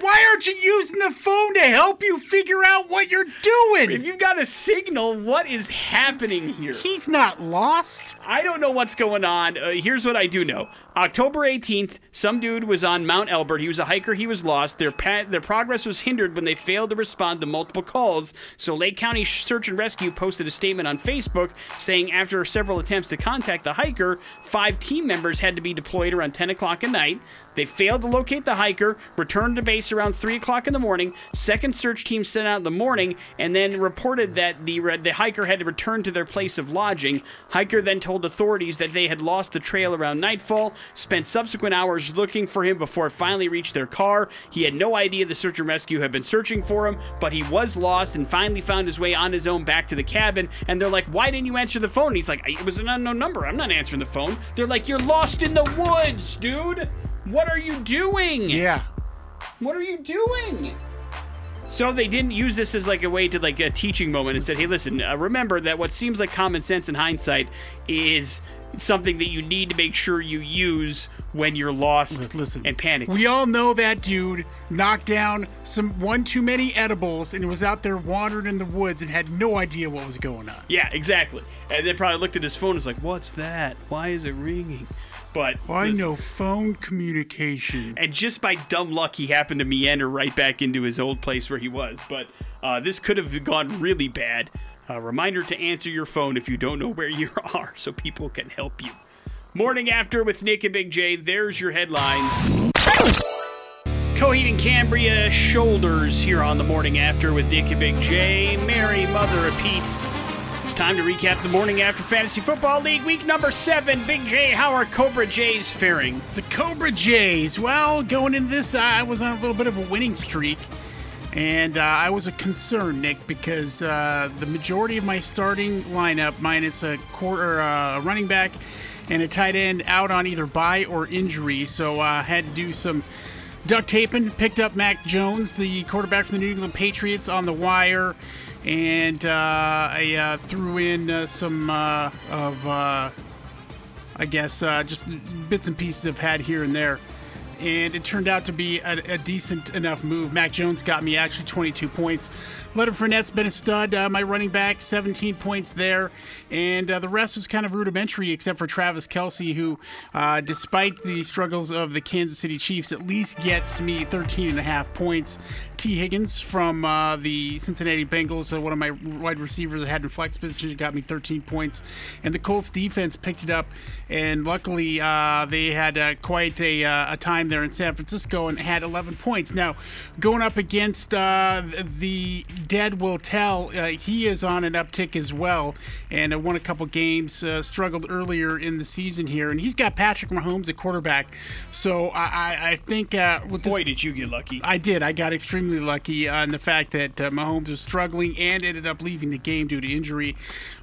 Why aren't you using the phone to help you figure out what you're doing? If you've got a signal, what is happening here? He's not lost. I don't know what's going on. Uh, here's what I do know. October 18th, some dude was on Mount Elbert. He was a hiker. He was lost. Their pa- their progress was hindered when they failed to respond to multiple calls. So Lake County Search and Rescue posted a statement on Facebook saying after several attempts to contact the hiker, five team members had to be deployed around 10 o'clock at night. They failed to locate the hiker, returned to base around 3 o'clock in the morning. Second search team sent out in the morning and then reported that the, the hiker had to return to their place of lodging. Hiker then told authorities that they had lost the trail around nightfall, spent subsequent hours looking for him before it finally reached their car. He had no idea the search and rescue had been searching for him, but he was lost and finally found his way on his own back to the cabin. And they're like, Why didn't you answer the phone? And he's like, It was an unknown number. I'm not answering the phone. They're like, You're lost in the woods, dude. What are you doing? Yeah. What are you doing? So they didn't use this as like a way to like a teaching moment and said, "Hey, listen, uh, remember that what seems like common sense in hindsight is something that you need to make sure you use when you're lost Listen, and panic." We all know that dude knocked down some one too many edibles and was out there wandering in the woods and had no idea what was going on. yeah, exactly. And then probably looked at his phone and was like, "What's that? Why is it ringing?" But I this- know phone communication. and just by dumb luck, he happened to meander right back into his old place where he was. But uh, this could have gone really bad. A reminder to answer your phone if you don't know where you are, so people can help you. Morning after with Nick and Big J. There's your headlines. Coheed and Cambria shoulders here on the morning after with Nick and Big J. Mary, mother of Pete. It's time to recap the morning after Fantasy Football League week number seven. Big J, how are Cobra Jays faring? The Cobra Jays. Well, going into this, I was on a little bit of a winning streak. And uh, I was a concern, Nick, because uh, the majority of my starting lineup, minus a quarter uh, running back and a tight end, out on either buy or injury. So I uh, had to do some duct taping. Picked up Mac Jones, the quarterback from the New England Patriots, on the wire, and uh, I uh, threw in some of, I guess, just bits and pieces I've had here and there and it turned out to be a, a, decent enough move. Mac Jones got me actually 22 points. Leonard Fournette's been a stud. Uh, my running back, 17 points there, and uh, the rest was kind of rudimentary, except for Travis Kelce, who, uh, despite the struggles of the Kansas City Chiefs, at least gets me 13 and a half points. Tee Higgins from uh, the Cincinnati Bengals, uh, one of my wide receivers I had in flex position, got me 13 points, and the Colts defense picked it up, and luckily uh, they had quite a, a time there in San Francisco and had 11 points. Now, going up against uh, the Dead Will Tell, uh, he is on an uptick as well and uh, won a couple games, uh, struggled earlier in the season here, and he's got Patrick Mahomes at quarterback. So I, I think uh, with this. Boy, did you get lucky. I did. I got extremely lucky on the fact that uh, Mahomes was struggling and ended up leaving the game due to injury.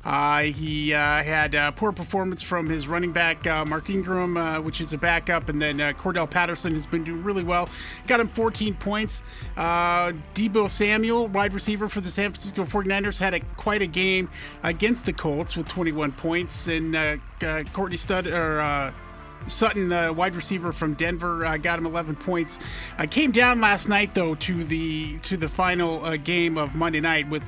Uh, he had poor performance from his running back, Mark Ingram, which is a backup, and then Cordell Patterson has been doing really well. Got him 14 points. Uh, Deebo Samuel, wide receiver for the San Francisco 49ers, had a, quite a game against the Colts with 21 points. And uh, uh, Courtney Stud or Sutton, uh, wide receiver from Denver, uh, got him 11 points. I came down last night though to the to the final uh, game of Monday night with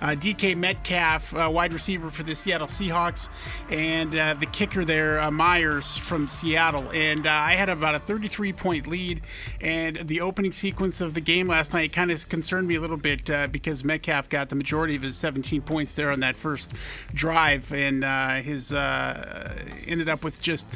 uh, DK Metcalf, uh, wide receiver for the Seattle Seahawks, and uh, the kicker there, uh, Myers from Seattle. And uh, I had about a 33 point lead. And the opening sequence of the game last night kind of concerned me a little bit uh, because Metcalf got the majority of his 17 points there on that first drive, and uh, his uh, ended up with just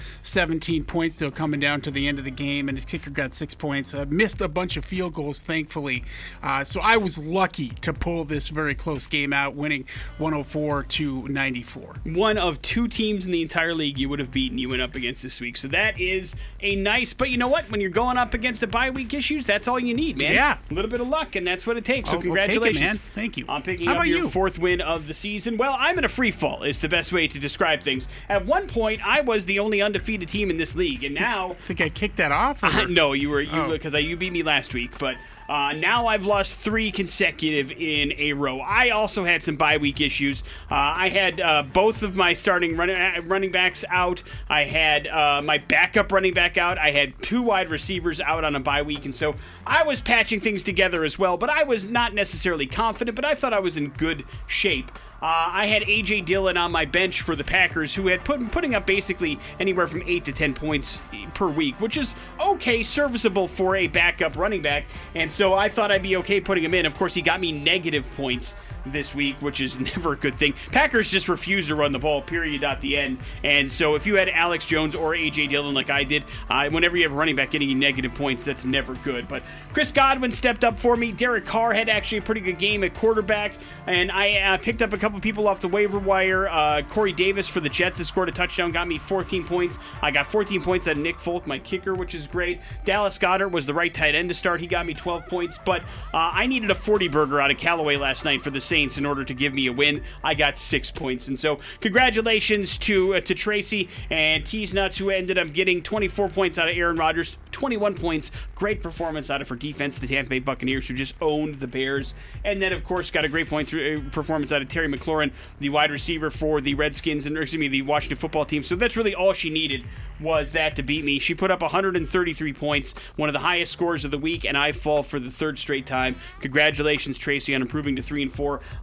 17 points still coming down to the end of the game, and his kicker got six points. Uh, missed a bunch of field goals, thankfully. Uh, so I was lucky to pull this very close game out, winning 104 to 94. One of two teams in the entire league you would have beaten you went up against this week. So that is a nice. But you know what? When you're going up against the bye week issues, that's all you need, man. Yeah. a little bit of luck, and that's what it takes. So we'll take it, congratulations, man. Thank you. I'm picking How up about your you? fourth win of the season. Well, I'm in a free fall. Is the best way to describe things. At one point, I was the only undefeated team in this league, and now. I think I kicked that off. Or? no, you were you Oh. because you beat me last week, but. Uh, now I've lost three consecutive in a row. I also had some bye week issues. Uh, I had uh, both of my starting run- uh, running backs out. I had uh, my backup running back out. I had two wide receivers out on a bye week, and so I was patching things together as well. But I was not necessarily confident, but I thought I was in good shape. Uh, I had AJ Dillon on my bench for the Packers, who had put putting up basically anywhere from eight to ten points per week, which is okay, serviceable for a backup running back. And so I thought I'd be okay putting him in. Of course, he got me negative points this week, which is never a good thing. Packers just refuse to run the ball, period, at the end. And so if you had Alex Jones or AJ Dillon like I did, uh, whenever you have a running back getting negative points, that's never good. But Chris Godwin stepped up for me. Derek Carr had actually a pretty good game at quarterback, and I uh, picked up a couple people off the waiver wire. Uh, Corey Davis for the Jets has scored a touchdown, got me 14 points. I got 14 points out of Nick Folk, my kicker, which is great. Dallas Goedert was the right tight end to start. He got me 12 points, but uh, I needed a 40 burger out of Callaway last night for the Saints in order to give me a win. I got six points, and so congratulations to uh, to Tracy and Tease Nuts, who ended up getting 24 points out of Aaron Rodgers, 21 points. Great performance out of her defense, the Tampa Bay Buccaneers, who just owned the Bears, and then of course got a great point through uh, performance out of Terry McLaurin, the wide receiver for the Redskins and excuse me the Washington Football Team. So that's really all she needed was that to beat me. She put up 133 points, one of the highest scores of the week, and I fall for the third straight time. Congratulations, Tracy, on improving to three and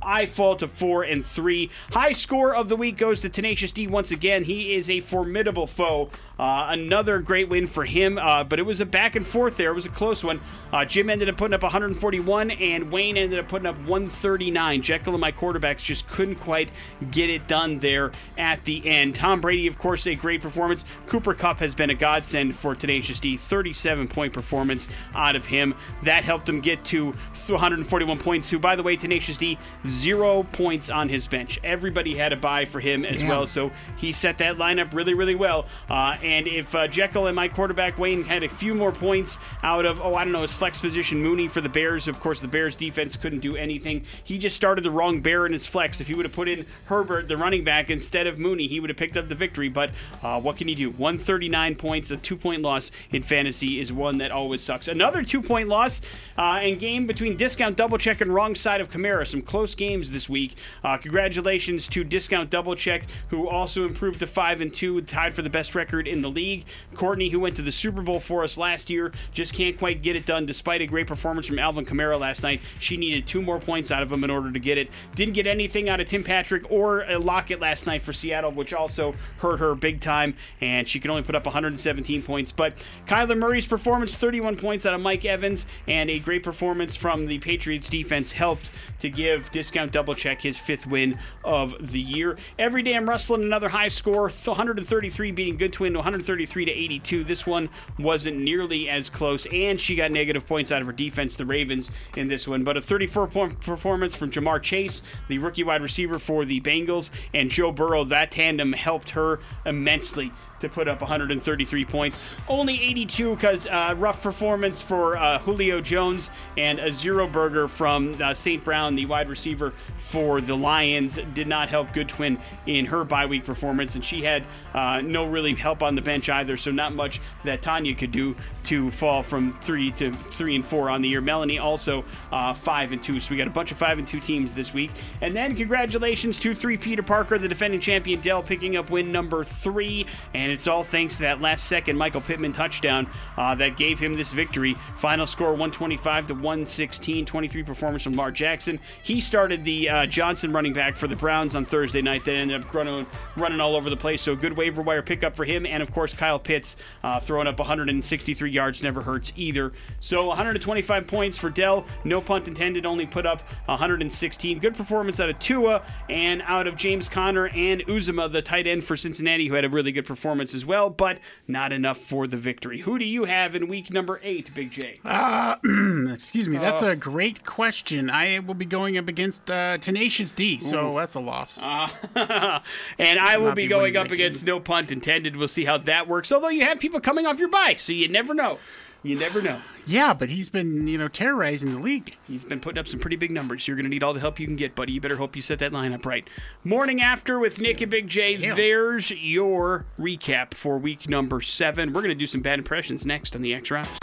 I fall to four and three. High score of the week goes to Tenacious D once again. He is a formidable foe. Uh, another great win for him, uh, but it was a back and forth there. It was a close one. Uh, Jim ended up putting up 141, and Wayne ended up putting up 139. Jekyll and my quarterbacks just couldn't quite get it done there at the end. Tom Brady, of course, a great performance. Cooper Kupp has been a godsend for Tenacious D. 37 point performance out of him. That helped him get to 141 points. Who, by the way, Tenacious D, zero points on his bench. Everybody had a bye for him as Damn. well, so he set that lineup really, really well. Uh, and if uh, Jekyll and my quarterback Wayne had a few more points out of, oh, I don't know, his flex position Mooney for the Bears, of course, the Bears defense couldn't do anything. He just started the wrong bear in his flex. If he would have put in Herbert, the running back, instead of Mooney, he would have picked up the victory. But uh, what can you do? 139 points, a two point loss in fantasy is one that always sucks. Another two point loss uh, and game between Discount Double Check and Wrong Side of Kamara. Some close games this week. Uh, congratulations to Discount Double Check, who also improved to 5 and 2, tied for the best record in the league. Courtney, who went to the Super Bowl for us last year, just can't quite get it done despite a great performance from Alvin Kamara last night. She needed two more points out of him in order to get it. Didn't get anything out of Tim Patrick or a Lockett last night for Seattle, which also hurt her big time, and she could only put up 117 points. But Kyler Murray's performance, 31 points out of Mike Evans, and a great performance from the Patriots defense helped to give Discount Double Check his fifth win of the year. Every day I'm wrestling another high score, 133 beating Good Twin 133 to 82. This one wasn't nearly as close, and she got negative points out of her defense, the Ravens, in this one. But a 34 point performance from Ja'Marr Chase, the rookie wide receiver for the Bengals, and Joe Burrow. That tandem helped her immensely to put up 133 points. Only 82 because uh, rough performance for uh, Julio Jones and a zero burger from uh, St. Brown, the wide receiver for the Lions, did not help Good Twin in her bye week performance, and she had uh, no really help on the bench either. So not much that Tanya could do to fall from three to three and four on the year. Melanie also uh, five and two. So we got a bunch of five and two teams this week. And then congratulations to three Peter Parker, the defending champion Dell, picking up win number three. And it's all thanks to that last second Michael Pittman touchdown uh, that gave him this victory. Final score 125 to 116, 23 performance from Lamar Jackson. He started the uh, Johnson running back for the Browns on Thursday night that ended up running, running all over the place. So good waiver wire pickup for him, and of course Kyle Pitts uh, throwing up 163 yards never hurts either. So 125 points for Dell, no punt intended, only put up 116. Good performance out of Tua and out of James Conner and Uzomah, the tight end for Cincinnati, who had a really good performance as well, but not enough for the victory. Who do you have in week number eight, Big J? Excuse me, that's a great question. I will be going up against uh, Tenacious D, so that's a loss. and I will be be going up against game. No punt intended. We'll see how that works. Although you have people coming off your bye, so you never know. You never know. yeah, but he's been, you know, terrorizing the league. He's been putting up some pretty big numbers. You're going to need all the help you can get, buddy. You better hope you set that lineup right. Morning after with Nick and Big J. Yeah. There's your recap for week number seven. We're going to do some bad impressions next on the X Rocks.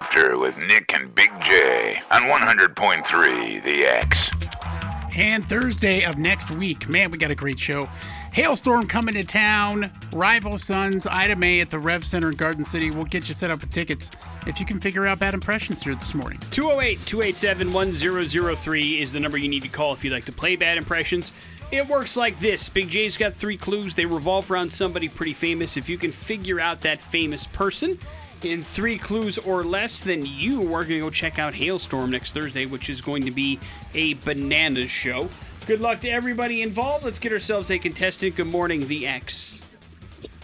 After with Nick and Big J on 100.3 The X. And Thursday of next week, man, we got a great show. Halestorm coming to town. Rival Sons, Ida Mae at the Rev Center in Garden City. We'll get you set up with tickets if you can figure out bad impressions here this morning. 208 287 1003 is the number you need to call if you'd like to play bad impressions. It works like this Big J's got three clues. They revolve around somebody pretty famous. If you can figure out that famous person in three clues or less, then you are going to go check out Halestorm next Thursday, which is going to be a bananas show. Good luck to everybody involved. Let's get ourselves a contestant. Good morning, the X.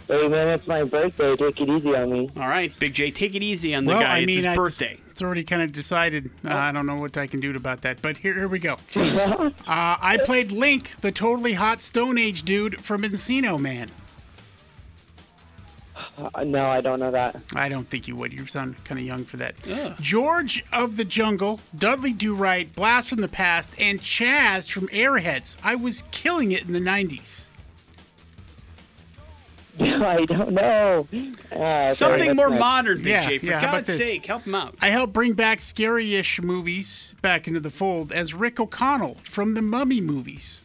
Hey man, it's my birthday. Take it easy on me. All right, Big J, take it easy on the well, guy. I it's mean, his I- birthday. It's already kind of decided. Uh, I don't know what I can do about that, but here, here we go. uh, I played Link, the totally hot Stone Age dude from Encino Man. Uh, no, I don't know that. I don't think you would. You sound kind of young for that. George of the Jungle, Dudley Do Right, Blast from the Past, and Chaz from Airheads. I was killing it in the 90s. I don't know. Uh, Something that's more not- modern, BJ. Yeah, For yeah, how about God's this? sake, help him out. I helped bring back scary-ish movies back into the fold as Rick O'Connell from the Mummy movies.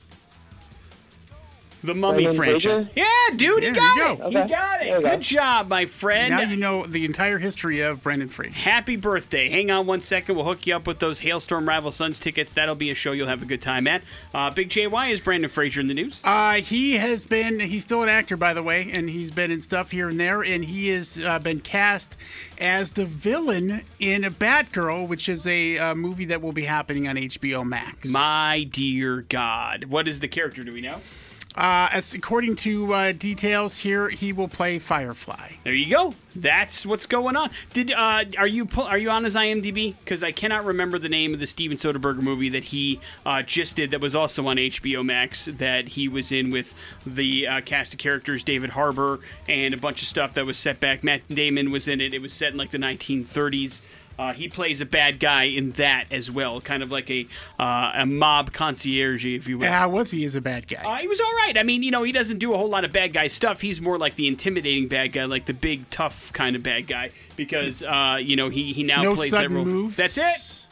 The Mummy Brendan franchise. Fraser? Yeah, dude, he there got you it. go. He Okay. got There it. you go. Good job, my friend. Now you know the entire history of Brendan Fraser. Happy birthday. Hang on one second. We'll hook you up with those Halestorm Rival Sons tickets. That'll be a show you'll have a good time at. Uh, Big J, why is Brendan Fraser in the news? Uh, he has been, he's still an actor, by the way, and he's been in stuff here and there, and he has uh, been cast as the villain in a Batgirl, which is a uh, movie that will be happening on HBO Max. My dear God. What is the character? Do we know? Uh, as according to uh, details here, he will play Firefly. There you go. That's what's going on. Did uh, are you are you on his IMDb? Because I cannot remember the name of the Steven Soderbergh movie that he uh, just did. That was also on HBO Max. That he was in with the uh, cast of characters, David Harbour, and a bunch of stuff that was set back. Matt Damon was in it. It was set in like the 1930s. Uh, he plays a bad guy in that as well, kind of like a uh, a mob concierge, if you will. Yeah, was he is a bad guy? Uh, he was all right. I mean, you know, he doesn't do a whole lot of bad guy stuff. He's more like the intimidating bad guy, like the big, tough kind of bad guy. Because, uh, you know, he, he now no plays that role. moves. That's it.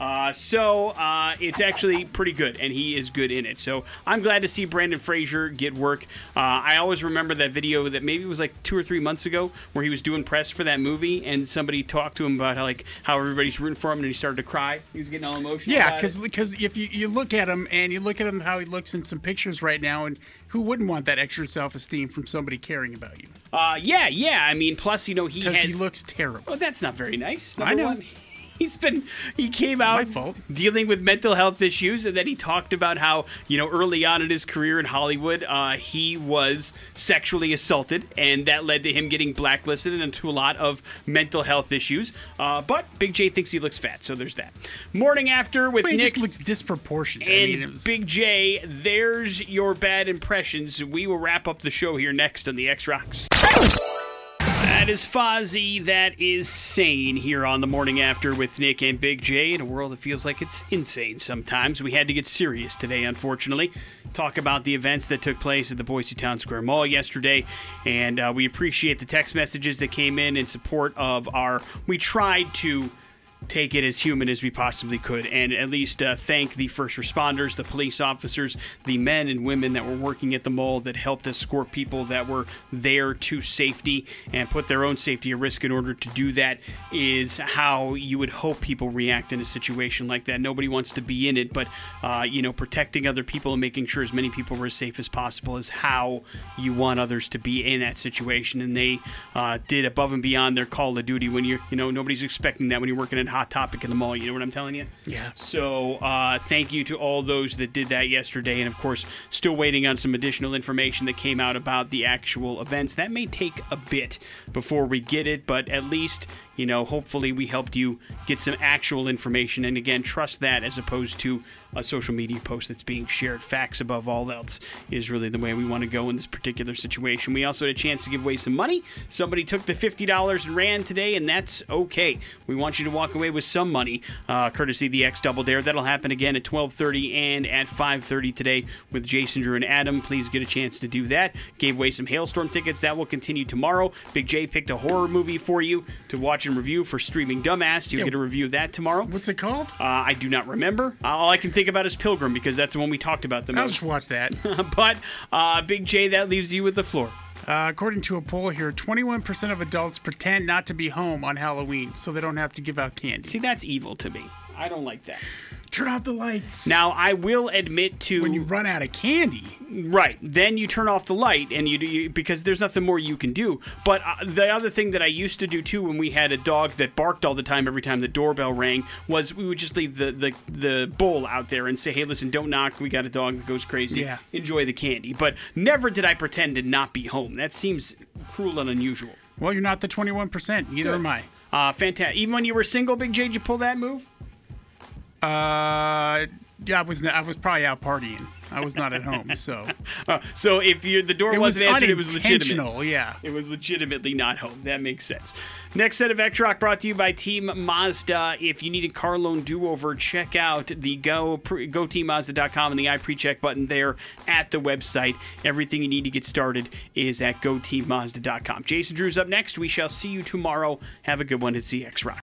Uh, so uh, it's actually pretty good, and he is good in it. So I'm glad to see Brendan Fraser get work. Uh, I always remember that video that maybe it was like two or three months ago where he was doing press for that movie, and somebody talked to him about how like how everybody's rooting for him, and he started to cry. He was getting all emotional. Yeah, it. because if you, you look at him and you look at him how he looks in some pictures right now, and who wouldn't want that extra self esteem from somebody caring about you? uh, yeah, yeah. I mean, plus you know he Because has he looks terrible. Oh, that's not very nice. I know. One, he's been he came out dealing with mental health issues, and then he talked about how you know early on in his career in Hollywood, uh, he was sexually assaulted, and that led to him getting blacklisted and into a lot of mental health issues. Uh, but Big J thinks he looks fat, so there's that. Morning after with But he Nick. just looks disproportionate. I and mean, was, Big J, there's your bad impressions. We will wrap up the show here next on the X Rocks. That is Fozzy. That is sane here on the morning after with Nick and Big J in a world that feels like it's insane sometimes. We had to get serious today, unfortunately. Talk about the events that took place at the Boise Town Square Mall yesterday, and uh, we appreciate the text messages that came in in support of our. We tried to take it as human as we possibly could and at least uh, thank the first responders, the police officers, the men and women that were working at the mall that helped escort people that were there to safety and put their own safety at risk in order to do that is how you would hope people react in a situation like that. Nobody wants to be in it, but uh, you know, protecting other people and making sure as many people were as safe as possible is how you want others to be in that situation. And they uh, did above and beyond their call of duty when you're, you know, nobody's expecting that when you're working at Hot Topic in the mall. You know what I'm telling you? Yeah. So uh, thank you to all those that did that yesterday, and of course, still waiting on some additional information that came out about the actual events. That may take a bit before we get it, but at least you know, hopefully we helped you get some actual information. And again, trust that as opposed to a social media post that's being shared. Facts above all else is really the way we want to go in this particular situation. We also had a chance to give away some money. Somebody took the $50 and ran today, and that's okay. We want you to walk away with some money, uh, courtesy the X Double Dare. That'll happen again at 12:30 and at 5:30 today with Jason, Drew, and Adam. Please get a chance to do that. Gave away some Halestorm tickets. That will continue tomorrow. Big J picked a horror movie for you to watch and review for streaming dumbass. Do You'll Yeah. get a review of that tomorrow. What's it called? Uh, I do not remember. Uh, all I can think about is Pilgrim because that's the one we talked about the I'll most. just watch that. but uh, Big J, that leaves you with the floor. Uh, according to a poll here, 21% of adults pretend not to be home on Halloween so they don't have to give out candy. See, that's evil to me. I don't like that. Turn off the lights. Now, I will admit to when you run out of candy, Right. Then you turn off the light and you do you, because there's nothing more you can do. But uh, the other thing that I used to do too when we had a dog that barked all the time every time the doorbell rang was we would just leave the the, the bowl out there and say, "Hey, listen, don't knock. We got a dog that goes crazy. Yeah. Enjoy the candy." But never did I pretend to not be home. That seems cruel and unusual. well, you're not the 21%. Neither am I. Uh, fantastic. Even when you were single, Big J, did you pull that move? Uh, yeah, I was I was probably out partying. I was not at home, so Uh, so if you the door it was wasn't answered, it was legitimate. Yeah. It was legitimately not home. That makes sense. Next set of X Rock brought to you by Team Mazda. If you need a car loan do over, check out the go pre- go teammazda.com and the I pre check button there at the website. Everything you need to get started is at go teammazda.com. Jason Drew's up next. We shall see you tomorrow. Have a good one at CX Rock.